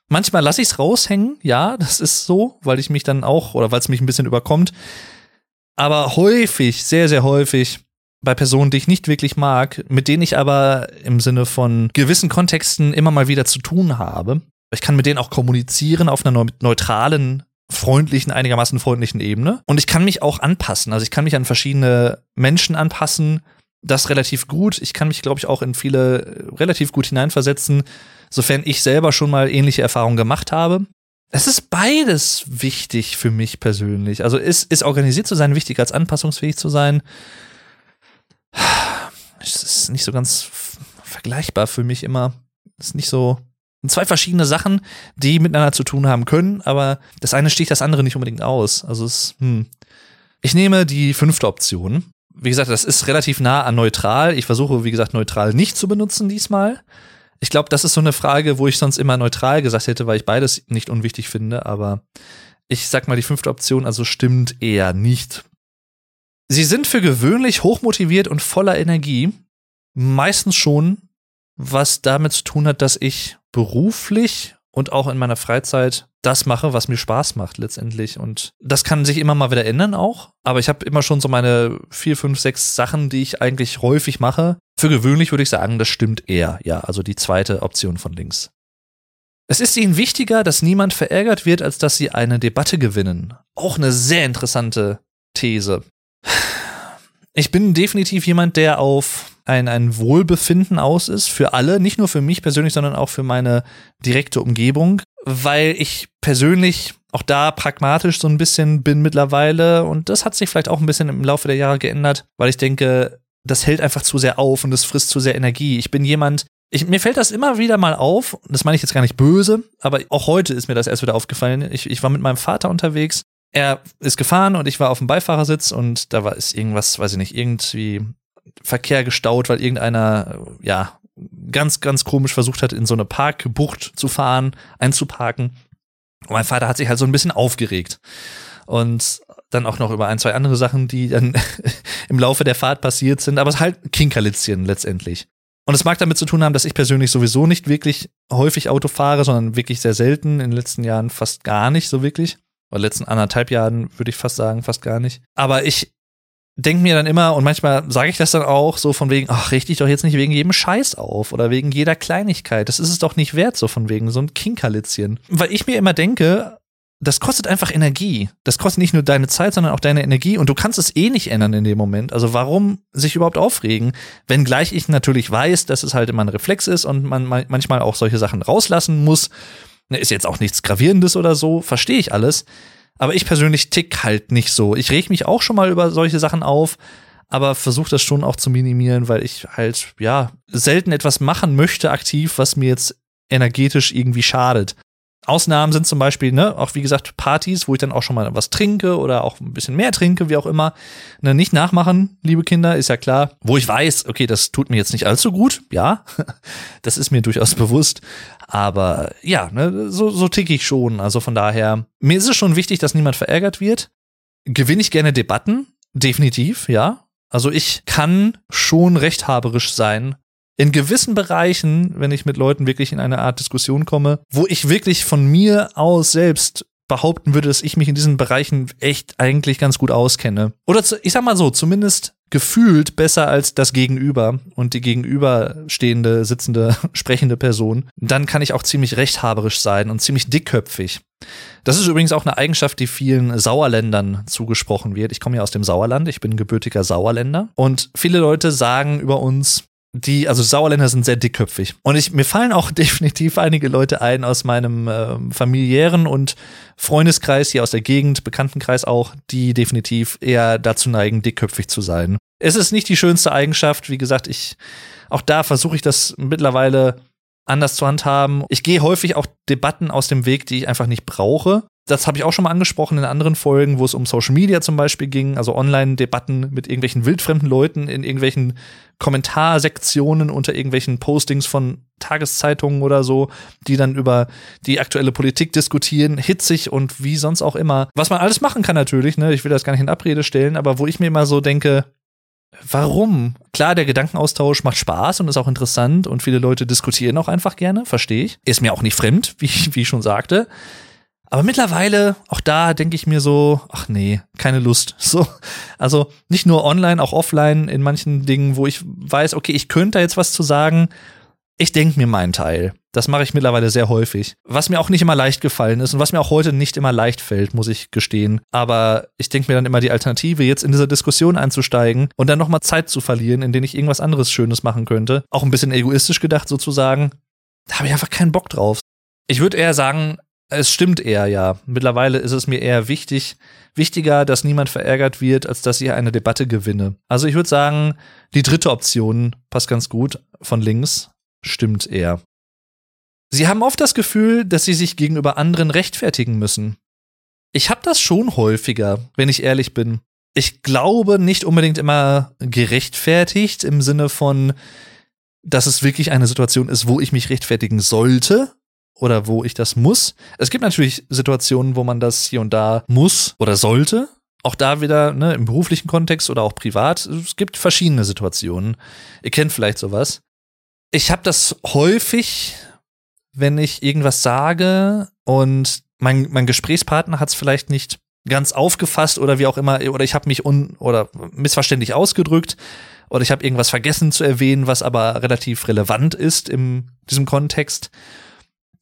manchmal lasse ich es raushängen. Ja, das ist so, weil ich mich dann auch oder weil es mich ein bisschen überkommt. Aber häufig, sehr, sehr häufig bei Personen, die ich nicht wirklich mag, mit denen ich aber im Sinne von gewissen Kontexten immer mal wieder zu tun habe. Ich kann mit denen auch kommunizieren auf einer neutralen freundlichen, einigermaßen freundlichen Ebene. Und ich kann mich auch anpassen. Also ich kann mich an verschiedene Menschen anpassen. Das relativ gut. Ich kann mich, glaube ich, auch in viele äh, relativ gut hineinversetzen, sofern ich selber schon mal ähnliche Erfahrungen gemacht habe. Es ist beides wichtig für mich persönlich. Also ist, ist organisiert zu sein wichtiger als anpassungsfähig zu sein? Es ist nicht so ganz vergleichbar für mich immer. Es ist nicht so, zwei verschiedene Sachen, die miteinander zu tun haben können, aber das eine sticht das andere nicht unbedingt aus. Also es, hm. Ich nehme die fünfte Option, wie gesagt, das ist relativ nah an neutral. Ich versuche, wie gesagt, neutral nicht zu benutzen diesmal. Ich glaube, das ist so eine Frage, wo ich sonst immer neutral gesagt hätte, weil ich beides nicht unwichtig finde, aber ich sag mal, die fünfte Option also stimmt eher nicht. Sie sind für gewöhnlich hochmotiviert und voller Energie. Meistens schon, was damit zu tun hat, dass ich beruflich und auch in meiner Freizeit das mache, was mir Spaß macht letztendlich. Und das kann sich immer mal wieder ändern auch. Aber ich habe immer schon so meine vier, fünf, sechs Sachen, die ich eigentlich häufig mache. Für gewöhnlich würde ich sagen, das stimmt eher. Ja, also die zweite Option von links. Es ist ihnen wichtiger, dass niemand verärgert wird, als dass sie eine Debatte gewinnen. Auch eine sehr interessante These. Ich bin definitiv jemand, der auf ein, ein Wohlbefinden aus ist, für alle, nicht nur für mich persönlich, sondern auch für meine direkte Umgebung, weil ich persönlich auch da pragmatisch so ein bisschen bin mittlerweile und das hat sich vielleicht auch ein bisschen im Laufe der Jahre geändert, weil ich denke, das hält einfach zu sehr auf und es frisst zu sehr Energie. Ich bin jemand, ich, mir fällt das immer wieder mal auf, das meine ich jetzt gar nicht böse, aber auch heute ist mir das erst wieder aufgefallen. Ich, ich war mit meinem Vater unterwegs, er ist gefahren und ich war auf dem Beifahrersitz und da war ist irgendwas, weiß ich nicht, irgendwie Verkehr gestaut, weil irgendeiner, ja, ganz, ganz komisch versucht hat, in so eine Parkbucht zu fahren, einzuparken. Und mein Vater hat sich halt so ein bisschen aufgeregt. Und dann auch noch über ein, zwei andere Sachen, die dann im Laufe der Fahrt passiert sind, aber es ist halt Kinkerlitzchen letztendlich. Und es mag damit zu tun haben, dass ich persönlich sowieso nicht wirklich häufig Auto fahre, sondern wirklich sehr selten, in den letzten Jahren fast gar nicht so wirklich. Oder letzten anderthalb Jahren würde ich fast sagen, fast gar nicht. Aber ich denke mir dann immer, und manchmal sage ich das dann auch, so von wegen, ach, richte ich doch jetzt nicht wegen jedem Scheiß auf oder wegen jeder Kleinigkeit. Das ist es doch nicht wert, so von wegen, so ein Kinkerlitzchen. Weil ich mir immer denke, das kostet einfach Energie. Das kostet nicht nur deine Zeit, sondern auch deine Energie und du kannst es eh nicht ändern in dem Moment. Also warum sich überhaupt aufregen? Wenngleich ich natürlich weiß, dass es halt immer ein Reflex ist und man manchmal auch solche Sachen rauslassen muss. Ne, ist jetzt auch nichts Gravierendes oder so, verstehe ich alles. Aber ich persönlich tick halt nicht so. Ich reg mich auch schon mal über solche Sachen auf, aber versuche das schon auch zu minimieren, weil ich halt, ja, selten etwas machen möchte aktiv, was mir jetzt energetisch irgendwie schadet. Ausnahmen sind zum Beispiel, ne, auch wie gesagt, Partys, wo ich dann auch schon mal was trinke oder auch ein bisschen mehr trinke, wie auch immer. Ne, nicht nachmachen, liebe Kinder, ist ja klar. Wo ich weiß, okay, das tut mir jetzt nicht allzu gut, ja, das ist mir durchaus bewusst. Aber ja, ne, so, so tick ich schon. Also von daher, mir ist es schon wichtig, dass niemand verärgert wird. Gewinne ich gerne Debatten? Definitiv, ja. Also ich kann schon rechthaberisch sein, in gewissen Bereichen, wenn ich mit Leuten wirklich in eine Art Diskussion komme, wo ich wirklich von mir aus selbst behaupten würde, dass ich mich in diesen Bereichen echt eigentlich ganz gut auskenne. Oder zu, ich sag mal so, zumindest gefühlt besser als das Gegenüber und die gegenüberstehende, sitzende, sprechende Person, dann kann ich auch ziemlich rechthaberisch sein und ziemlich dickköpfig. Das ist übrigens auch eine Eigenschaft, die vielen Sauerländern zugesprochen wird. Ich komme ja aus dem Sauerland, ich bin gebürtiger Sauerländer und viele Leute sagen über uns, die, also Sauerländer sind sehr dickköpfig. Und ich, mir fallen auch definitiv einige Leute ein aus meinem äh, familiären und Freundeskreis hier aus der Gegend, Bekanntenkreis auch, die definitiv eher dazu neigen, dickköpfig zu sein. Es ist nicht die schönste Eigenschaft. Wie gesagt, ich, auch da versuche ich das mittlerweile anders zu handhaben. Ich gehe häufig auch Debatten aus dem Weg, die ich einfach nicht brauche das habe ich auch schon mal angesprochen in anderen Folgen, wo es um Social Media zum Beispiel ging, also Online-Debatten mit irgendwelchen wildfremden Leuten in irgendwelchen Kommentarsektionen unter irgendwelchen Postings von Tageszeitungen oder so, die dann über die aktuelle Politik diskutieren, hitzig und wie sonst auch immer. Was man alles machen kann natürlich, ne? Ich will das gar nicht in Abrede stellen, aber wo ich mir immer so denke, Warum? Klar, der Gedankenaustausch macht Spaß und ist auch interessant und viele Leute diskutieren auch einfach gerne, verstehe ich. Ist mir auch nicht fremd, wie, wie ich schon sagte. Aber mittlerweile, auch da denke ich mir so, ach nee, keine Lust. So, also nicht nur online, auch offline in manchen Dingen, wo ich weiß, okay, ich könnte da jetzt was zu sagen. Ich denke mir meinen Teil. Das mache ich mittlerweile sehr häufig. Was mir auch nicht immer leicht gefallen ist und was mir auch heute nicht immer leicht fällt, muss ich gestehen. Aber ich denke mir dann immer die Alternative, jetzt in dieser Diskussion einzusteigen und dann nochmal Zeit zu verlieren, in denen ich irgendwas anderes Schönes machen könnte. Auch ein bisschen egoistisch gedacht sozusagen. Da habe ich einfach keinen Bock drauf. Ich würde eher sagen, es stimmt eher, ja. Mittlerweile ist es mir eher wichtig, wichtiger, dass niemand verärgert wird, als dass ich eine Debatte gewinne. Also ich würde sagen, die dritte Option passt ganz gut von links. Stimmt eher. Sie haben oft das Gefühl, dass sie sich gegenüber anderen rechtfertigen müssen. Ich habe das schon häufiger, wenn ich ehrlich bin. ich glaube, nicht unbedingt immer gerechtfertigt im Sinne von, dass es wirklich eine Situation ist, wo ich mich rechtfertigen sollte oder wo ich das muss. Es gibt natürlich Situationen, wo man das hier und da muss oder sollte. Auch da wieder ne, im beruflichen Kontext oder auch privat. Es gibt verschiedene Situationen. Ihr kennt vielleicht sowas. Ich habe das häufig, wenn ich irgendwas sage und mein, mein Gesprächspartner hat es vielleicht nicht ganz aufgefasst oder wie auch immer, oder ich habe mich un oder missverständlich ausgedrückt oder ich habe irgendwas vergessen zu erwähnen, was aber relativ relevant ist in diesem Kontext,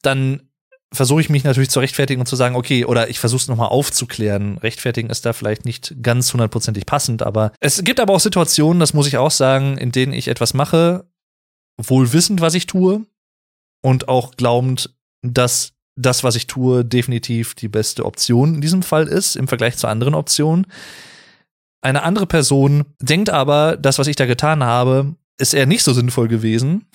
dann versuche ich mich natürlich zu rechtfertigen und zu sagen, okay, oder ich versuche es nochmal aufzuklären. Rechtfertigen ist da vielleicht nicht ganz hundertprozentig passend, aber es gibt aber auch Situationen, das muss ich auch sagen, in denen ich etwas mache, wohl wissend, was ich tue und auch glaubend, dass das, was ich tue, definitiv die beste Option in diesem Fall ist, im Vergleich zu anderen Optionen. Eine andere Person denkt aber, das, was ich da getan habe, ist eher nicht so sinnvoll gewesen.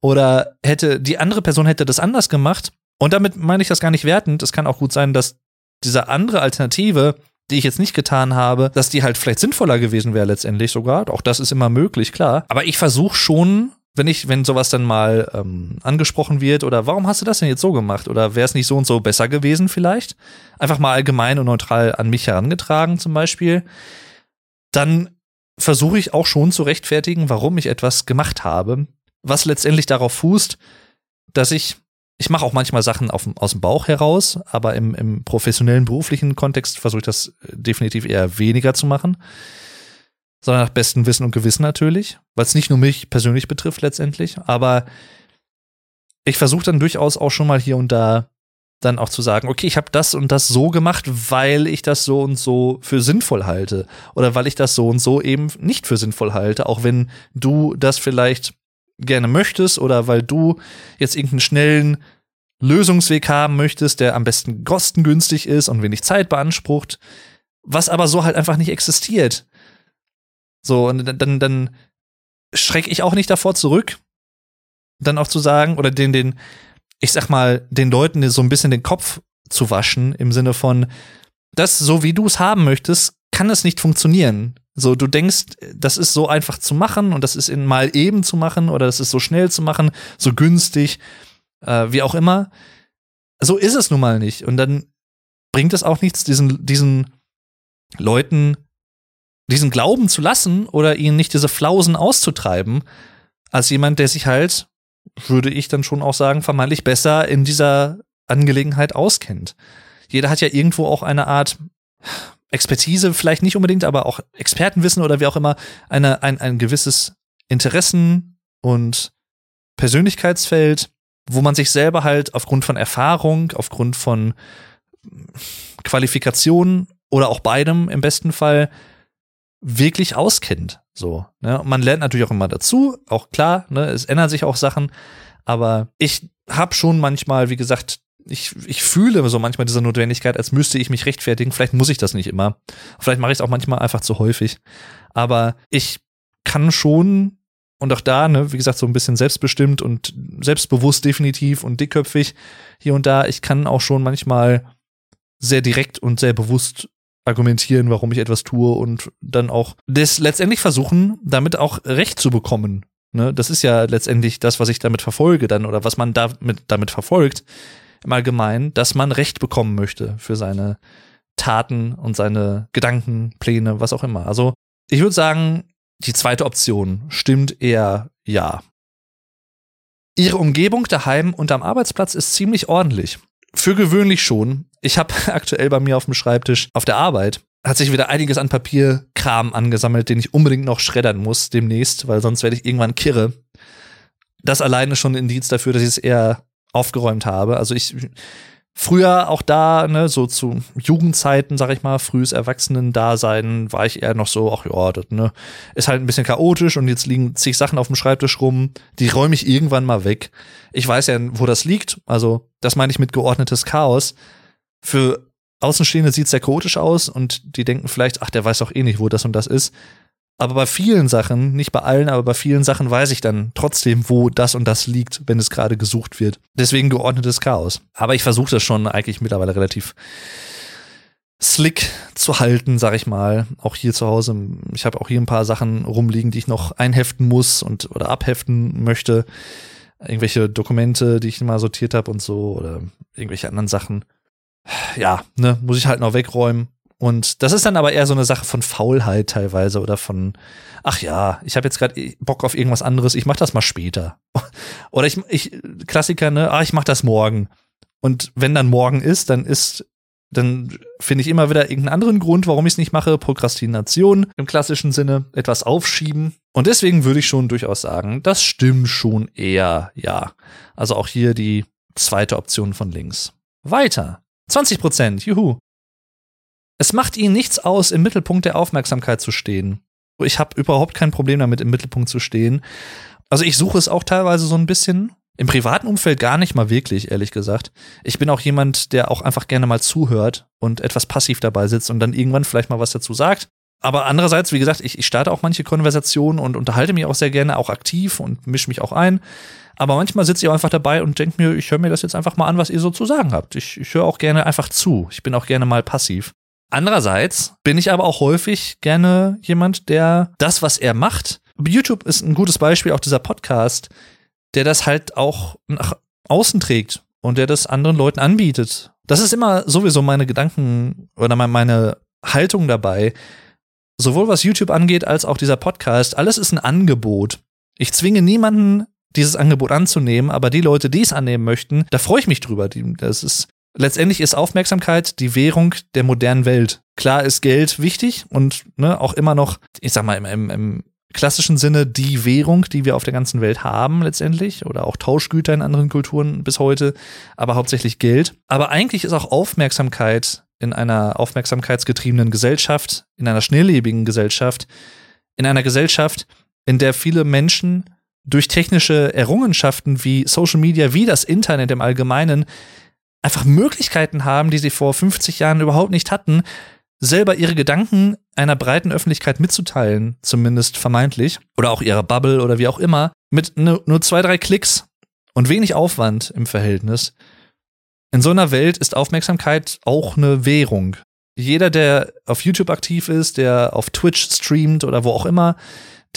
Oder hätte, die andere Person hätte das anders gemacht. Und damit meine ich das gar nicht wertend. Es kann auch gut sein, dass diese andere Alternative, die ich jetzt nicht getan habe, dass die halt vielleicht sinnvoller gewesen wäre letztendlich sogar. Auch das ist immer möglich, klar. Aber ich versuche schon wenn ich, wenn sowas dann mal ähm, angesprochen wird oder warum hast du das denn jetzt so gemacht oder wäre es nicht so und so besser gewesen vielleicht, einfach mal allgemein und neutral an mich herangetragen zum Beispiel, dann versuche ich auch schon zu rechtfertigen, warum ich etwas gemacht habe, was letztendlich darauf fußt, dass ich ich mache auch manchmal Sachen auf, aus dem Bauch heraus, aber im, im professionellen beruflichen Kontext versuche ich das definitiv eher weniger zu machen sondern nach bestem Wissen und Gewissen natürlich, weil es nicht nur mich persönlich betrifft letztendlich, aber ich versuche dann durchaus auch schon mal hier und da dann auch zu sagen, okay, ich habe das und das so gemacht, weil ich das so und so für sinnvoll halte oder weil ich das so und so eben nicht für sinnvoll halte, auch wenn du das vielleicht gerne möchtest oder weil du jetzt irgendeinen schnellen Lösungsweg haben möchtest, der am besten kostengünstig ist und wenig Zeit beansprucht, was aber so halt einfach nicht existiert. So, und dann, dann schrecke ich auch nicht davor zurück, dann auch zu sagen, oder den, den, ich sag mal, den Leuten so ein bisschen den Kopf zu waschen, im Sinne von, das, so wie du es haben möchtest, kann es nicht funktionieren. So, du denkst, das ist so einfach zu machen und das ist in mal eben zu machen oder das ist so schnell zu machen, so günstig, äh, wie auch immer. So ist es nun mal nicht. Und dann bringt es auch nichts, diesen, diesen Leuten diesen Glauben zu lassen oder ihnen nicht diese Flausen auszutreiben, als jemand, der sich halt, würde ich dann schon auch sagen, vermeintlich besser in dieser Angelegenheit auskennt. Jeder hat ja irgendwo auch eine Art Expertise, vielleicht nicht unbedingt, aber auch Expertenwissen oder wie auch immer, eine, ein, ein gewisses Interessen und Persönlichkeitsfeld, wo man sich selber halt aufgrund von Erfahrung, aufgrund von Qualifikationen oder auch beidem im besten Fall wirklich auskennt. So, ne? Und man lernt natürlich auch immer dazu, auch klar, ne? es ändern sich auch Sachen, aber ich habe schon manchmal, wie gesagt, ich, ich fühle so manchmal diese Notwendigkeit, als müsste ich mich rechtfertigen. Vielleicht muss ich das nicht immer. Vielleicht mache ich es auch manchmal einfach zu häufig. Aber ich kann schon und auch da, ne, wie gesagt, so ein bisschen selbstbestimmt und selbstbewusst definitiv und dickköpfig hier und da. Ich kann auch schon manchmal sehr direkt und sehr bewusst argumentieren, warum ich etwas tue und dann auch das letztendlich versuchen, damit auch Recht zu bekommen. Ne? Das ist ja letztendlich das, was ich damit verfolge dann oder was man damit, damit verfolgt im Allgemeinen, dass man Recht bekommen möchte für seine Taten und seine Gedanken, Pläne, was auch immer. Also ich würde sagen, die zweite Option stimmt eher ja. Ihre Umgebung daheim und am Arbeitsplatz ist ziemlich ordentlich. Für gewöhnlich schon. Ich habe aktuell bei mir auf dem Schreibtisch auf der Arbeit hat sich wieder einiges an Papierkram angesammelt, den ich unbedingt noch schreddern muss demnächst, weil sonst werde ich irgendwann kirre. Das alleine schon ein Indiz dafür, dass ich es eher aufgeräumt habe. Also ich Früher auch da, ne, so zu Jugendzeiten, sag ich mal, frühes Erwachsenen-Dasein, war ich eher noch so, ach ja, das ne, ist halt ein bisschen chaotisch und jetzt liegen zig Sachen auf dem Schreibtisch rum, die räume ich irgendwann mal weg. Ich weiß ja, wo das liegt, also das meine ich mit geordnetes Chaos. Für Außenstehende sieht es sehr chaotisch aus und die denken vielleicht, ach, der weiß doch eh nicht, wo das und das ist. Aber bei vielen Sachen, nicht bei allen, aber bei vielen Sachen weiß ich dann trotzdem, wo das und das liegt, wenn es gerade gesucht wird. Deswegen geordnetes Chaos. Aber ich versuche das schon eigentlich mittlerweile relativ slick zu halten, sag ich mal. Auch hier zu Hause. Ich habe auch hier ein paar Sachen rumliegen, die ich noch einheften muss und oder abheften möchte. Irgendwelche Dokumente, die ich mal sortiert habe und so oder irgendwelche anderen Sachen. Ja, ne, muss ich halt noch wegräumen. Und das ist dann aber eher so eine Sache von Faulheit teilweise oder von, ach ja, ich habe jetzt gerade Bock auf irgendwas anderes, ich mach das mal später. oder ich, ich Klassiker, ne, ah, ich mach das morgen. Und wenn dann morgen ist, dann ist dann finde ich immer wieder irgendeinen anderen Grund, warum ich es nicht mache. Prokrastination im klassischen Sinne, etwas aufschieben. Und deswegen würde ich schon durchaus sagen, das stimmt schon eher, ja. Also auch hier die zweite Option von links. Weiter. 20 Prozent, juhu. Es macht ihnen nichts aus, im Mittelpunkt der Aufmerksamkeit zu stehen. Ich habe überhaupt kein Problem damit, im Mittelpunkt zu stehen. Also ich suche es auch teilweise so ein bisschen, im privaten Umfeld gar nicht mal wirklich, ehrlich gesagt. Ich bin auch jemand, der auch einfach gerne mal zuhört und etwas passiv dabei sitzt und dann irgendwann vielleicht mal was dazu sagt. Aber andererseits, wie gesagt, ich, ich starte auch manche Konversationen und unterhalte mich auch sehr gerne, auch aktiv und mische mich auch ein. Aber manchmal sitze ich auch einfach dabei und denke mir, ich höre mir das jetzt einfach mal an, was ihr so zu sagen habt. Ich, ich höre auch gerne einfach zu. Ich bin auch gerne mal passiv. Andererseits bin ich aber auch häufig gerne jemand, der das, was er macht, YouTube ist ein gutes Beispiel, auch dieser Podcast, der das halt auch nach außen trägt und der das anderen Leuten anbietet. Das ist immer sowieso meine Gedanken oder meine Haltung dabei. Sowohl was YouTube angeht, als auch dieser Podcast. Alles ist ein Angebot. Ich zwinge niemanden, dieses Angebot anzunehmen, aber die Leute, die es annehmen möchten, da freue ich mich drüber. Das ist, letztendlich ist Aufmerksamkeit die Währung der modernen Welt. Klar ist Geld wichtig und ne, auch immer noch, ich sag mal, im, im, im klassischen Sinne die Währung, die wir auf der ganzen Welt haben letztendlich oder auch Tauschgüter in anderen Kulturen bis heute, aber hauptsächlich Geld. Aber eigentlich ist auch Aufmerksamkeit in einer aufmerksamkeitsgetriebenen Gesellschaft, in einer schnelllebigen Gesellschaft, in einer Gesellschaft, in der viele Menschen durch technische Errungenschaften wie Social Media, wie das Internet im Allgemeinen einfach Möglichkeiten haben, die sie vor 50 Jahren überhaupt nicht hatten, selber ihre Gedanken einer breiten Öffentlichkeit mitzuteilen, zumindest vermeintlich, oder auch ihrer Bubble oder wie auch immer, mit nur zwei, drei Klicks und wenig Aufwand im Verhältnis. In so einer Welt ist Aufmerksamkeit auch eine Währung. Jeder, der auf YouTube aktiv ist, der auf Twitch streamt oder wo auch immer,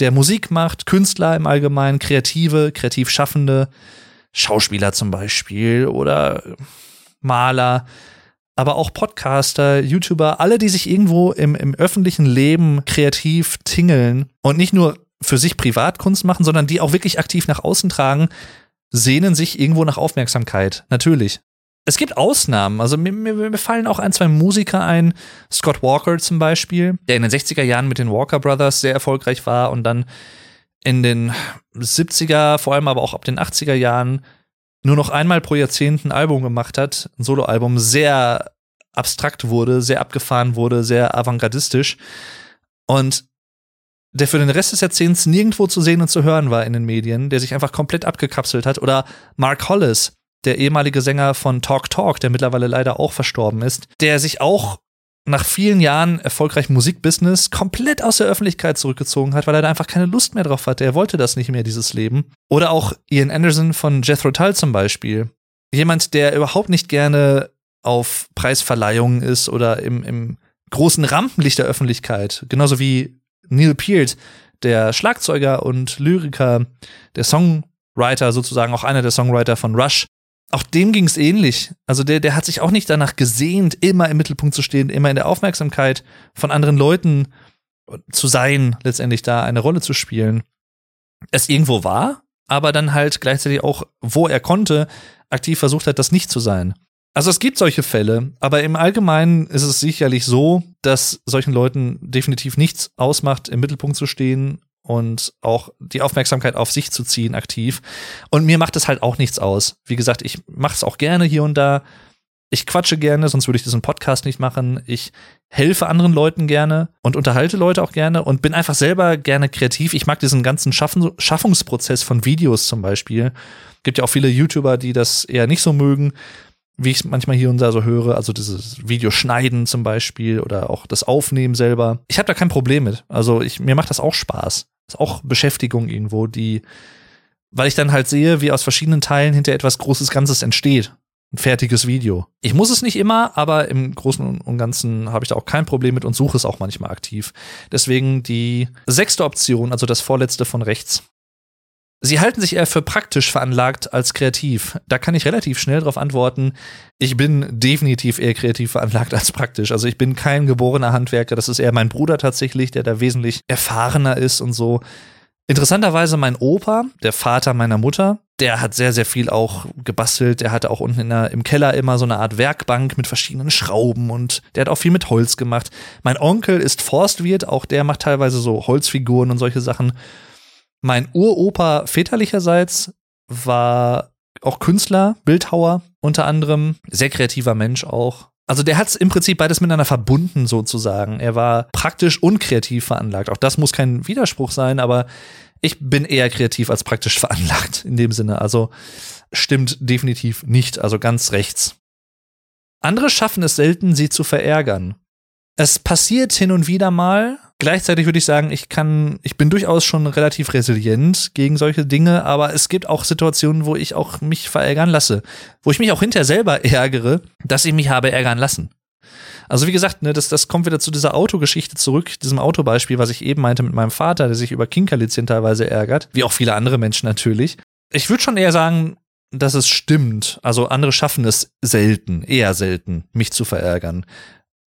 der Musik macht, Künstler im Allgemeinen, Kreative, kreativ Schaffende, Schauspieler zum Beispiel oder Maler, aber auch Podcaster, YouTuber, alle, die sich irgendwo im, im öffentlichen Leben kreativ tingeln und nicht nur für sich Privatkunst machen, sondern die auch wirklich aktiv nach außen tragen, sehnen sich irgendwo nach Aufmerksamkeit. Natürlich. Es gibt Ausnahmen. Also mir, mir, mir fallen auch ein, zwei Musiker ein. Scott Walker zum Beispiel, der in den 60er Jahren mit den Walker Brothers sehr erfolgreich war und dann in den 70er, vor allem aber auch ab den 80er Jahren nur noch einmal pro Jahrzehnt ein Album gemacht hat, ein Soloalbum, sehr abstrakt wurde, sehr abgefahren wurde, sehr avantgardistisch und der für den Rest des Jahrzehnts nirgendwo zu sehen und zu hören war in den Medien, der sich einfach komplett abgekapselt hat. Oder Mark Hollis, der ehemalige Sänger von Talk Talk, der mittlerweile leider auch verstorben ist, der sich auch nach vielen Jahren erfolgreichem Musikbusiness komplett aus der Öffentlichkeit zurückgezogen hat, weil er da einfach keine Lust mehr drauf hatte. Er wollte das nicht mehr, dieses Leben. Oder auch Ian Anderson von Jethro Tull zum Beispiel. Jemand, der überhaupt nicht gerne auf Preisverleihungen ist oder im, im großen Rampenlicht der Öffentlichkeit. Genauso wie Neil Peart, der Schlagzeuger und Lyriker, der Songwriter sozusagen, auch einer der Songwriter von Rush, auch dem ging es ähnlich. Also der, der hat sich auch nicht danach gesehnt, immer im Mittelpunkt zu stehen, immer in der Aufmerksamkeit von anderen Leuten zu sein, letztendlich da eine Rolle zu spielen. Es irgendwo war, aber dann halt gleichzeitig auch, wo er konnte, aktiv versucht hat, das nicht zu sein. Also es gibt solche Fälle, aber im Allgemeinen ist es sicherlich so, dass solchen Leuten definitiv nichts ausmacht, im Mittelpunkt zu stehen und auch die Aufmerksamkeit auf sich zu ziehen aktiv. Und mir macht es halt auch nichts aus. Wie gesagt, ich mache es auch gerne hier und da. Ich quatsche gerne, sonst würde ich diesen Podcast nicht machen. Ich helfe anderen Leuten gerne und unterhalte Leute auch gerne und bin einfach selber gerne kreativ. Ich mag diesen ganzen Schaffen Schaffungsprozess von Videos zum Beispiel. Gibt ja auch viele YouTuber, die das eher nicht so mögen, wie ich es manchmal hier und da so höre. Also dieses Videoschneiden zum Beispiel oder auch das Aufnehmen selber. Ich habe da kein Problem mit. Also ich, mir macht das auch Spaß. Ist auch Beschäftigung irgendwo, die, weil ich dann halt sehe, wie aus verschiedenen Teilen hinter etwas Großes Ganzes entsteht. ein fertiges Video. Ich muss es nicht immer, aber im Großen und Ganzen habe ich da auch kein Problem mit und suche es auch manchmal aktiv. Deswegen die sechste Option, also das vorletzte von rechts. Sie halten sich eher für praktisch veranlagt als kreativ. Da kann ich relativ schnell darauf antworten. Ich bin definitiv eher kreativ veranlagt als praktisch. Also ich bin kein geborener Handwerker. Das ist eher mein Bruder tatsächlich, der da wesentlich erfahrener ist und so. Interessanterweise mein Opa, der Vater meiner Mutter, der hat sehr, sehr viel auch gebastelt. Der hatte auch unten der, im Keller immer so eine Art Werkbank mit verschiedenen Schrauben und der hat auch viel mit Holz gemacht. Mein Onkel ist Forstwirt, auch der macht teilweise so Holzfiguren und solche Sachen. Mein Uropa väterlicherseits war auch Künstler, Bildhauer unter anderem, sehr kreativer Mensch auch. Also der hat es im Prinzip beides miteinander verbunden sozusagen. Er war praktisch und kreativ veranlagt. Auch das muss kein Widerspruch sein, aber ich bin eher kreativ als praktisch veranlagt in dem Sinne. Also stimmt definitiv nicht, also ganz rechts. Andere schaffen es selten, sie zu verärgern. Es passiert hin und wieder mal, Gleichzeitig würde ich sagen, ich kann, ich bin durchaus schon relativ resilient gegen solche Dinge, aber es gibt auch Situationen, wo ich auch mich verärgern lasse, wo ich mich auch hinterher selber ärgere, dass ich mich habe ärgern lassen. Also wie gesagt, ne, das, das kommt wieder zu dieser Autogeschichte zurück, diesem Autobeispiel, was ich eben meinte mit meinem Vater, der sich über Kinkerlitzchen teilweise ärgert, wie auch viele andere Menschen natürlich. Ich würde schon eher sagen, dass es stimmt. Also andere schaffen es selten, eher selten, mich zu verärgern.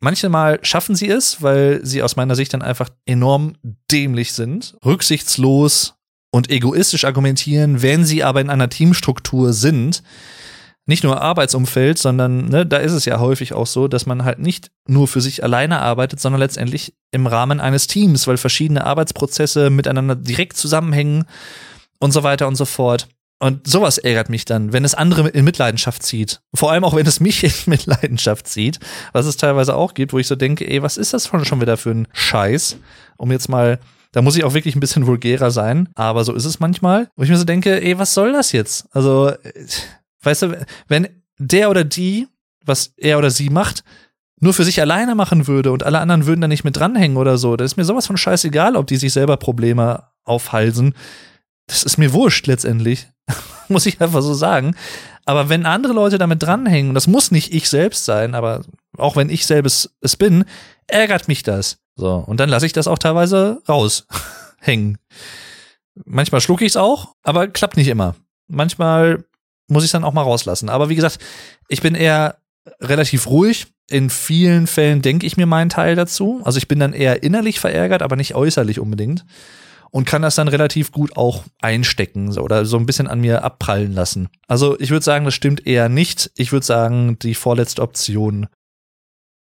Manchmal schaffen sie es, weil sie aus meiner Sicht dann einfach enorm dämlich sind, rücksichtslos und egoistisch argumentieren, wenn sie aber in einer Teamstruktur sind. Nicht nur Arbeitsumfeld, sondern ne, da ist es ja häufig auch so, dass man halt nicht nur für sich alleine arbeitet, sondern letztendlich im Rahmen eines Teams, weil verschiedene Arbeitsprozesse miteinander direkt zusammenhängen und so weiter und so fort. Und sowas ärgert mich dann, wenn es andere in Mitleidenschaft zieht. Vor allem auch, wenn es mich in Mitleidenschaft zieht, was es teilweise auch gibt, wo ich so denke, ey, was ist das schon wieder für ein Scheiß? Um jetzt mal, da muss ich auch wirklich ein bisschen vulgärer sein, aber so ist es manchmal. Wo ich mir so denke, ey, was soll das jetzt? Also, weißt du, wenn der oder die, was er oder sie macht, nur für sich alleine machen würde und alle anderen würden da nicht mit dranhängen oder so, da ist mir sowas von scheißegal, ob die sich selber Probleme aufhalsen. Das ist mir wurscht letztendlich. muss ich einfach so sagen. Aber wenn andere Leute damit dranhängen, das muss nicht ich selbst sein, aber auch wenn ich selbst es bin, ärgert mich das. So, und dann lasse ich das auch teilweise raushängen. Manchmal schlucke ich es auch, aber klappt nicht immer. Manchmal muss ich es dann auch mal rauslassen. Aber wie gesagt, ich bin eher relativ ruhig. In vielen Fällen denke ich mir meinen Teil dazu. Also ich bin dann eher innerlich verärgert, aber nicht äußerlich unbedingt und kann das dann relativ gut auch einstecken oder so ein bisschen an mir abprallen lassen. Also ich würde sagen, das stimmt eher nicht. Ich würde sagen, die vorletzte Option.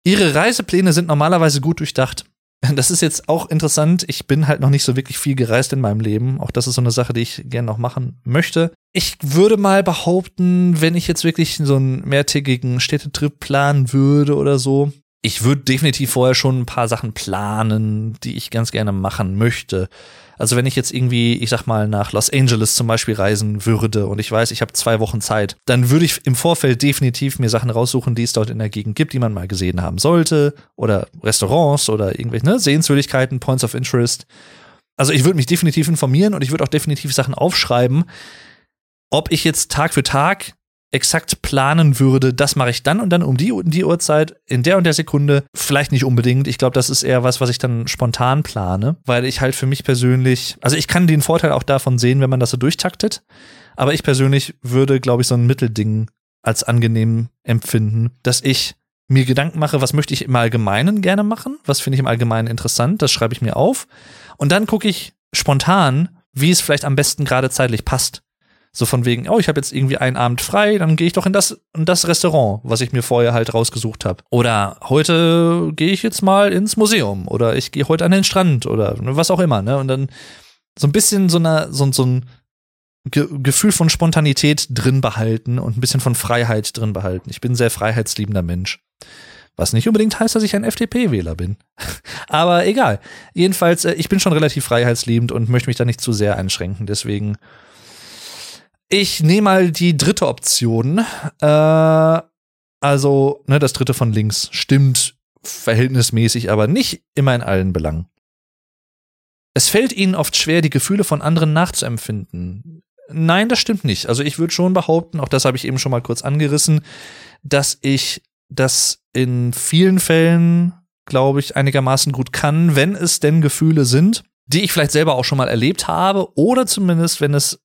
Ihre Reisepläne sind normalerweise gut durchdacht. Das ist jetzt auch interessant. Ich bin halt noch nicht so wirklich viel gereist in meinem Leben. Auch das ist so eine Sache, die ich gerne noch machen möchte. Ich würde mal behaupten, wenn ich jetzt wirklich so einen mehrtägigen Städtetrip planen würde oder so, ich würde definitiv vorher schon ein paar Sachen planen, die ich ganz gerne machen möchte. Also wenn ich jetzt irgendwie, ich sag mal, nach Los Angeles zum Beispiel reisen würde und ich weiß, ich habe zwei Wochen Zeit, dann würde ich im Vorfeld definitiv mir Sachen raussuchen, die es dort in der Gegend gibt, die man mal gesehen haben sollte. Oder Restaurants oder irgendwelche ne, Sehenswürdigkeiten, Points of Interest. Also ich würde mich definitiv informieren und ich würde auch definitiv Sachen aufschreiben. Ob ich jetzt Tag für Tag exakt planen würde, das mache ich dann und dann um die und die Uhrzeit, in der und der Sekunde, vielleicht nicht unbedingt. Ich glaube, das ist eher was, was ich dann spontan plane, weil ich halt für mich persönlich, also ich kann den Vorteil auch davon sehen, wenn man das so durchtaktet, aber ich persönlich würde, glaube ich, so ein Mittelding als angenehm empfinden, dass ich mir Gedanken mache, was möchte ich im Allgemeinen gerne machen, was finde ich im Allgemeinen interessant, das schreibe ich mir auf. Und dann gucke ich spontan, wie es vielleicht am besten gerade zeitlich passt. So von wegen, oh, ich habe jetzt irgendwie einen Abend frei, dann gehe ich doch in das, in das Restaurant, was ich mir vorher halt rausgesucht habe. Oder heute gehe ich jetzt mal ins Museum oder ich gehe heute an den Strand oder was auch immer, ne? Und dann so ein bisschen so, eine, so, so ein Ge Gefühl von Spontanität drin behalten und ein bisschen von Freiheit drin behalten. Ich bin ein sehr freiheitsliebender Mensch. Was nicht unbedingt heißt, dass ich ein FDP-Wähler bin. Aber egal. Jedenfalls, äh, ich bin schon relativ freiheitsliebend und möchte mich da nicht zu sehr einschränken. Deswegen ich nehme mal die dritte Option. Äh, also, ne, das dritte von links stimmt verhältnismäßig, aber nicht immer in allen Belangen. Es fällt ihnen oft schwer, die Gefühle von anderen nachzuempfinden. Nein, das stimmt nicht. Also ich würde schon behaupten, auch das habe ich eben schon mal kurz angerissen, dass ich das in vielen Fällen, glaube ich, einigermaßen gut kann, wenn es denn Gefühle sind, die ich vielleicht selber auch schon mal erlebt habe oder zumindest, wenn es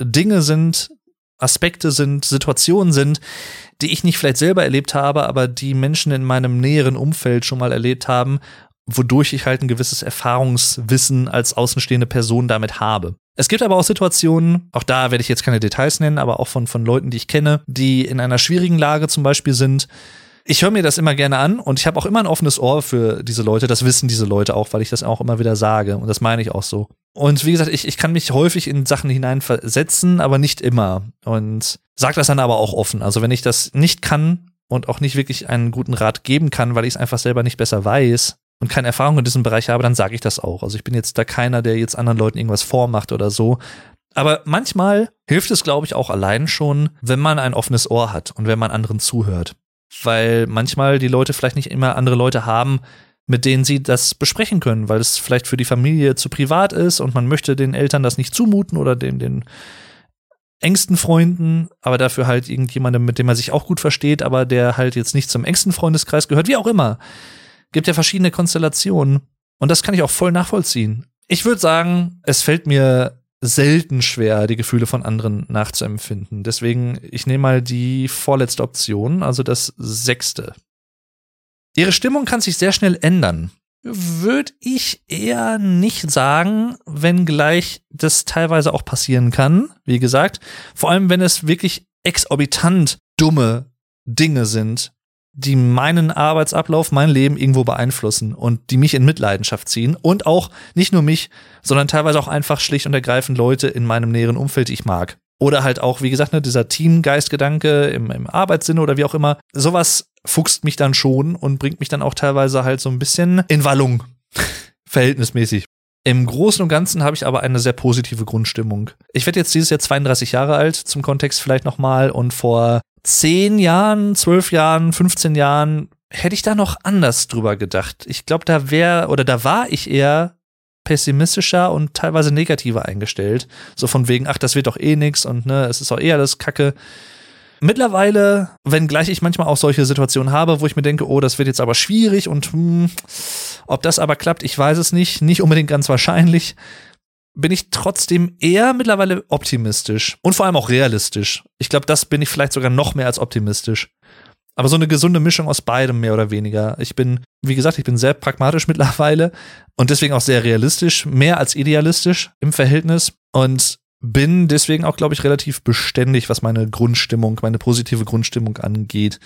Dinge sind, Aspekte sind, Situationen sind, die ich nicht vielleicht selber erlebt habe, aber die Menschen in meinem näheren Umfeld schon mal erlebt haben, wodurch ich halt ein gewisses Erfahrungswissen als außenstehende Person damit habe. Es gibt aber auch Situationen, auch da werde ich jetzt keine Details nennen, aber auch von, von Leuten, die ich kenne, die in einer schwierigen Lage zum Beispiel sind. Ich höre mir das immer gerne an und ich habe auch immer ein offenes Ohr für diese Leute. Das wissen diese Leute auch, weil ich das auch immer wieder sage. Und das meine ich auch so. Und wie gesagt, ich, ich kann mich häufig in Sachen hineinversetzen, aber nicht immer. Und sage das dann aber auch offen. Also wenn ich das nicht kann und auch nicht wirklich einen guten Rat geben kann, weil ich es einfach selber nicht besser weiß, und keine Erfahrung in diesem Bereich habe, dann sage ich das auch. Also ich bin jetzt da keiner, der jetzt anderen Leuten irgendwas vormacht oder so. Aber manchmal hilft es, glaube ich, auch allein schon, wenn man ein offenes Ohr hat und wenn man anderen zuhört. Weil manchmal die Leute vielleicht nicht immer andere Leute haben, mit denen sie das besprechen können, weil es vielleicht für die Familie zu privat ist und man möchte den Eltern das nicht zumuten oder den, den engsten Freunden, aber dafür halt irgendjemandem, mit dem man sich auch gut versteht, aber der halt jetzt nicht zum engsten Freundeskreis gehört, wie auch immer. Gibt ja verschiedene Konstellationen. Und das kann ich auch voll nachvollziehen. Ich würde sagen, es fällt mir selten schwer, die Gefühle von anderen nachzuempfinden. Deswegen, ich nehme mal die vorletzte Option, also das sechste. Ihre Stimmung kann sich sehr schnell ändern. Würde ich eher nicht sagen, wenngleich das teilweise auch passieren kann. Wie gesagt, vor allem wenn es wirklich exorbitant dumme Dinge sind, die meinen Arbeitsablauf, mein Leben irgendwo beeinflussen und die mich in Mitleidenschaft ziehen und auch nicht nur mich, sondern teilweise auch einfach schlicht und ergreifend Leute in meinem näheren Umfeld, die ich mag. Oder halt auch, wie gesagt, ne, dieser Teamgeistgedanke im, im Arbeitssinne oder wie auch immer. Sowas fuchst mich dann schon und bringt mich dann auch teilweise halt so ein bisschen in Wallung. Verhältnismäßig. Im Großen und Ganzen habe ich aber eine sehr positive Grundstimmung. Ich werde jetzt dieses Jahr 32 Jahre alt, zum Kontext vielleicht nochmal. Und vor 10 Jahren, 12 Jahren, 15 Jahren hätte ich da noch anders drüber gedacht. Ich glaube, da wäre oder da war ich eher pessimistischer und teilweise negativer eingestellt. So von wegen, ach, das wird doch eh nix und ne, es ist auch eher das Kacke. Mittlerweile, wenngleich ich manchmal auch solche Situationen habe, wo ich mir denke, oh, das wird jetzt aber schwierig und hm, ob das aber klappt, ich weiß es nicht, nicht unbedingt ganz wahrscheinlich, bin ich trotzdem eher mittlerweile optimistisch und vor allem auch realistisch. Ich glaube, das bin ich vielleicht sogar noch mehr als optimistisch. Aber so eine gesunde Mischung aus beidem mehr oder weniger. Ich bin, wie gesagt, ich bin sehr pragmatisch mittlerweile und deswegen auch sehr realistisch, mehr als idealistisch im Verhältnis und bin deswegen auch, glaube ich, relativ beständig, was meine Grundstimmung, meine positive Grundstimmung angeht.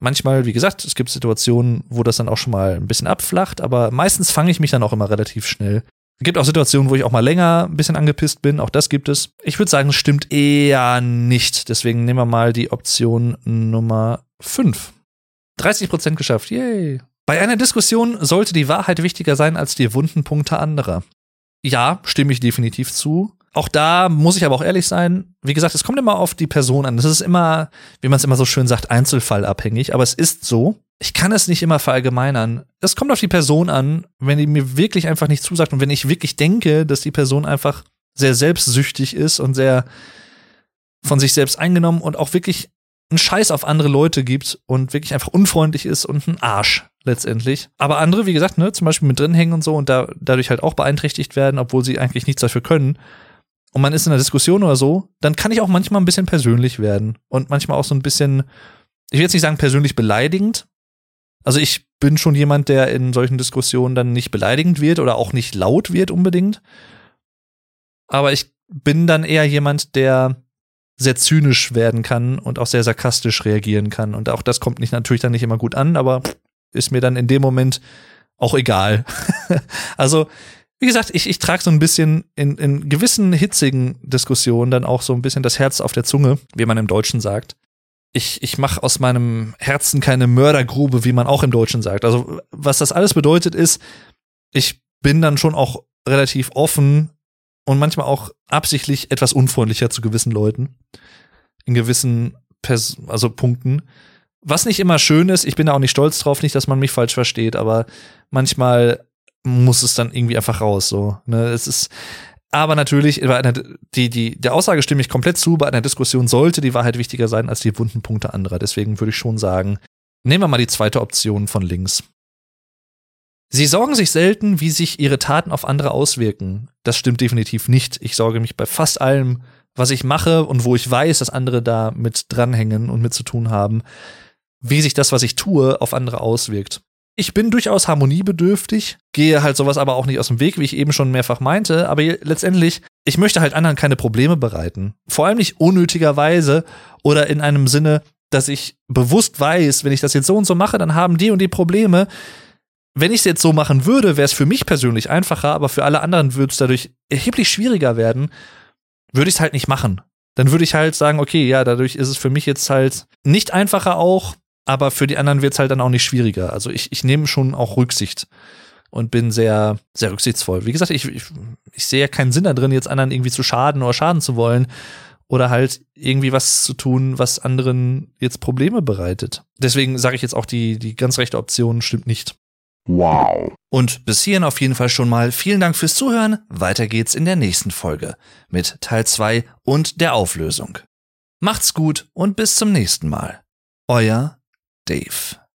Manchmal, wie gesagt, es gibt Situationen, wo das dann auch schon mal ein bisschen abflacht, aber meistens fange ich mich dann auch immer relativ schnell. Es gibt auch Situationen, wo ich auch mal länger ein bisschen angepisst bin, auch das gibt es. Ich würde sagen, es stimmt eher nicht. Deswegen nehmen wir mal die Option Nummer 5. 30 Prozent geschafft, yay. Bei einer Diskussion sollte die Wahrheit wichtiger sein als die wunden Punkte anderer. Ja, stimme ich definitiv zu. Auch da muss ich aber auch ehrlich sein. Wie gesagt, es kommt immer auf die Person an. Das ist immer, wie man es immer so schön sagt, einzelfallabhängig. Aber es ist so. Ich kann es nicht immer verallgemeinern. Es kommt auf die Person an, wenn die mir wirklich einfach nicht zusagt und wenn ich wirklich denke, dass die Person einfach sehr selbstsüchtig ist und sehr von sich selbst eingenommen und auch wirklich einen Scheiß auf andere Leute gibt und wirklich einfach unfreundlich ist und ein Arsch letztendlich. Aber andere, wie gesagt, ne, zum Beispiel mit drin hängen und so und da, dadurch halt auch beeinträchtigt werden, obwohl sie eigentlich nichts dafür können. Und man ist in einer Diskussion oder so, dann kann ich auch manchmal ein bisschen persönlich werden und manchmal auch so ein bisschen, ich will jetzt nicht sagen persönlich beleidigend. Also ich bin schon jemand, der in solchen Diskussionen dann nicht beleidigend wird oder auch nicht laut wird unbedingt. Aber ich bin dann eher jemand, der sehr zynisch werden kann und auch sehr sarkastisch reagieren kann. Und auch das kommt nicht natürlich dann nicht immer gut an, aber ist mir dann in dem Moment auch egal. also, wie gesagt, ich, ich trage so ein bisschen in, in gewissen hitzigen Diskussionen dann auch so ein bisschen das Herz auf der Zunge, wie man im Deutschen sagt. Ich, ich mache aus meinem Herzen keine Mördergrube, wie man auch im Deutschen sagt. Also, was das alles bedeutet, ist, ich bin dann schon auch relativ offen und manchmal auch absichtlich etwas unfreundlicher zu gewissen Leuten. In gewissen Pers also Punkten. Was nicht immer schön ist, ich bin da auch nicht stolz drauf, nicht, dass man mich falsch versteht, aber manchmal muss es dann irgendwie einfach raus. So, ne? Es ist, Aber natürlich, bei einer, die, die, der Aussage stimme ich komplett zu, bei einer Diskussion sollte die Wahrheit wichtiger sein als die wunden Punkte anderer. Deswegen würde ich schon sagen, nehmen wir mal die zweite Option von links. Sie sorgen sich selten, wie sich ihre Taten auf andere auswirken. Das stimmt definitiv nicht. Ich sorge mich bei fast allem, was ich mache und wo ich weiß, dass andere da mit dranhängen und mit zu tun haben, wie sich das, was ich tue, auf andere auswirkt. Ich bin durchaus harmoniebedürftig, gehe halt sowas aber auch nicht aus dem Weg, wie ich eben schon mehrfach meinte, aber letztendlich, ich möchte halt anderen keine Probleme bereiten. Vor allem nicht unnötigerweise oder in einem Sinne, dass ich bewusst weiß, wenn ich das jetzt so und so mache, dann haben die und die Probleme. Wenn ich es jetzt so machen würde, wäre es für mich persönlich einfacher, aber für alle anderen würde es dadurch erheblich schwieriger werden, würde ich es halt nicht machen. Dann würde ich halt sagen, okay, ja, dadurch ist es für mich jetzt halt nicht einfacher auch, aber für die anderen wird es halt dann auch nicht schwieriger. Also ich, ich nehme schon auch Rücksicht und bin sehr, sehr rücksichtsvoll. Wie gesagt, ich, ich, ich sehe ja keinen Sinn da drin, jetzt anderen irgendwie zu schaden oder schaden zu wollen oder halt irgendwie was zu tun, was anderen jetzt Probleme bereitet. Deswegen sage ich jetzt auch, die, die ganz rechte Option stimmt nicht. Wow. Und bis hierhin auf jeden Fall schon mal vielen Dank fürs Zuhören. Weiter geht's in der nächsten Folge mit Teil 2 und der Auflösung. Macht's gut und bis zum nächsten Mal. Euer Dave.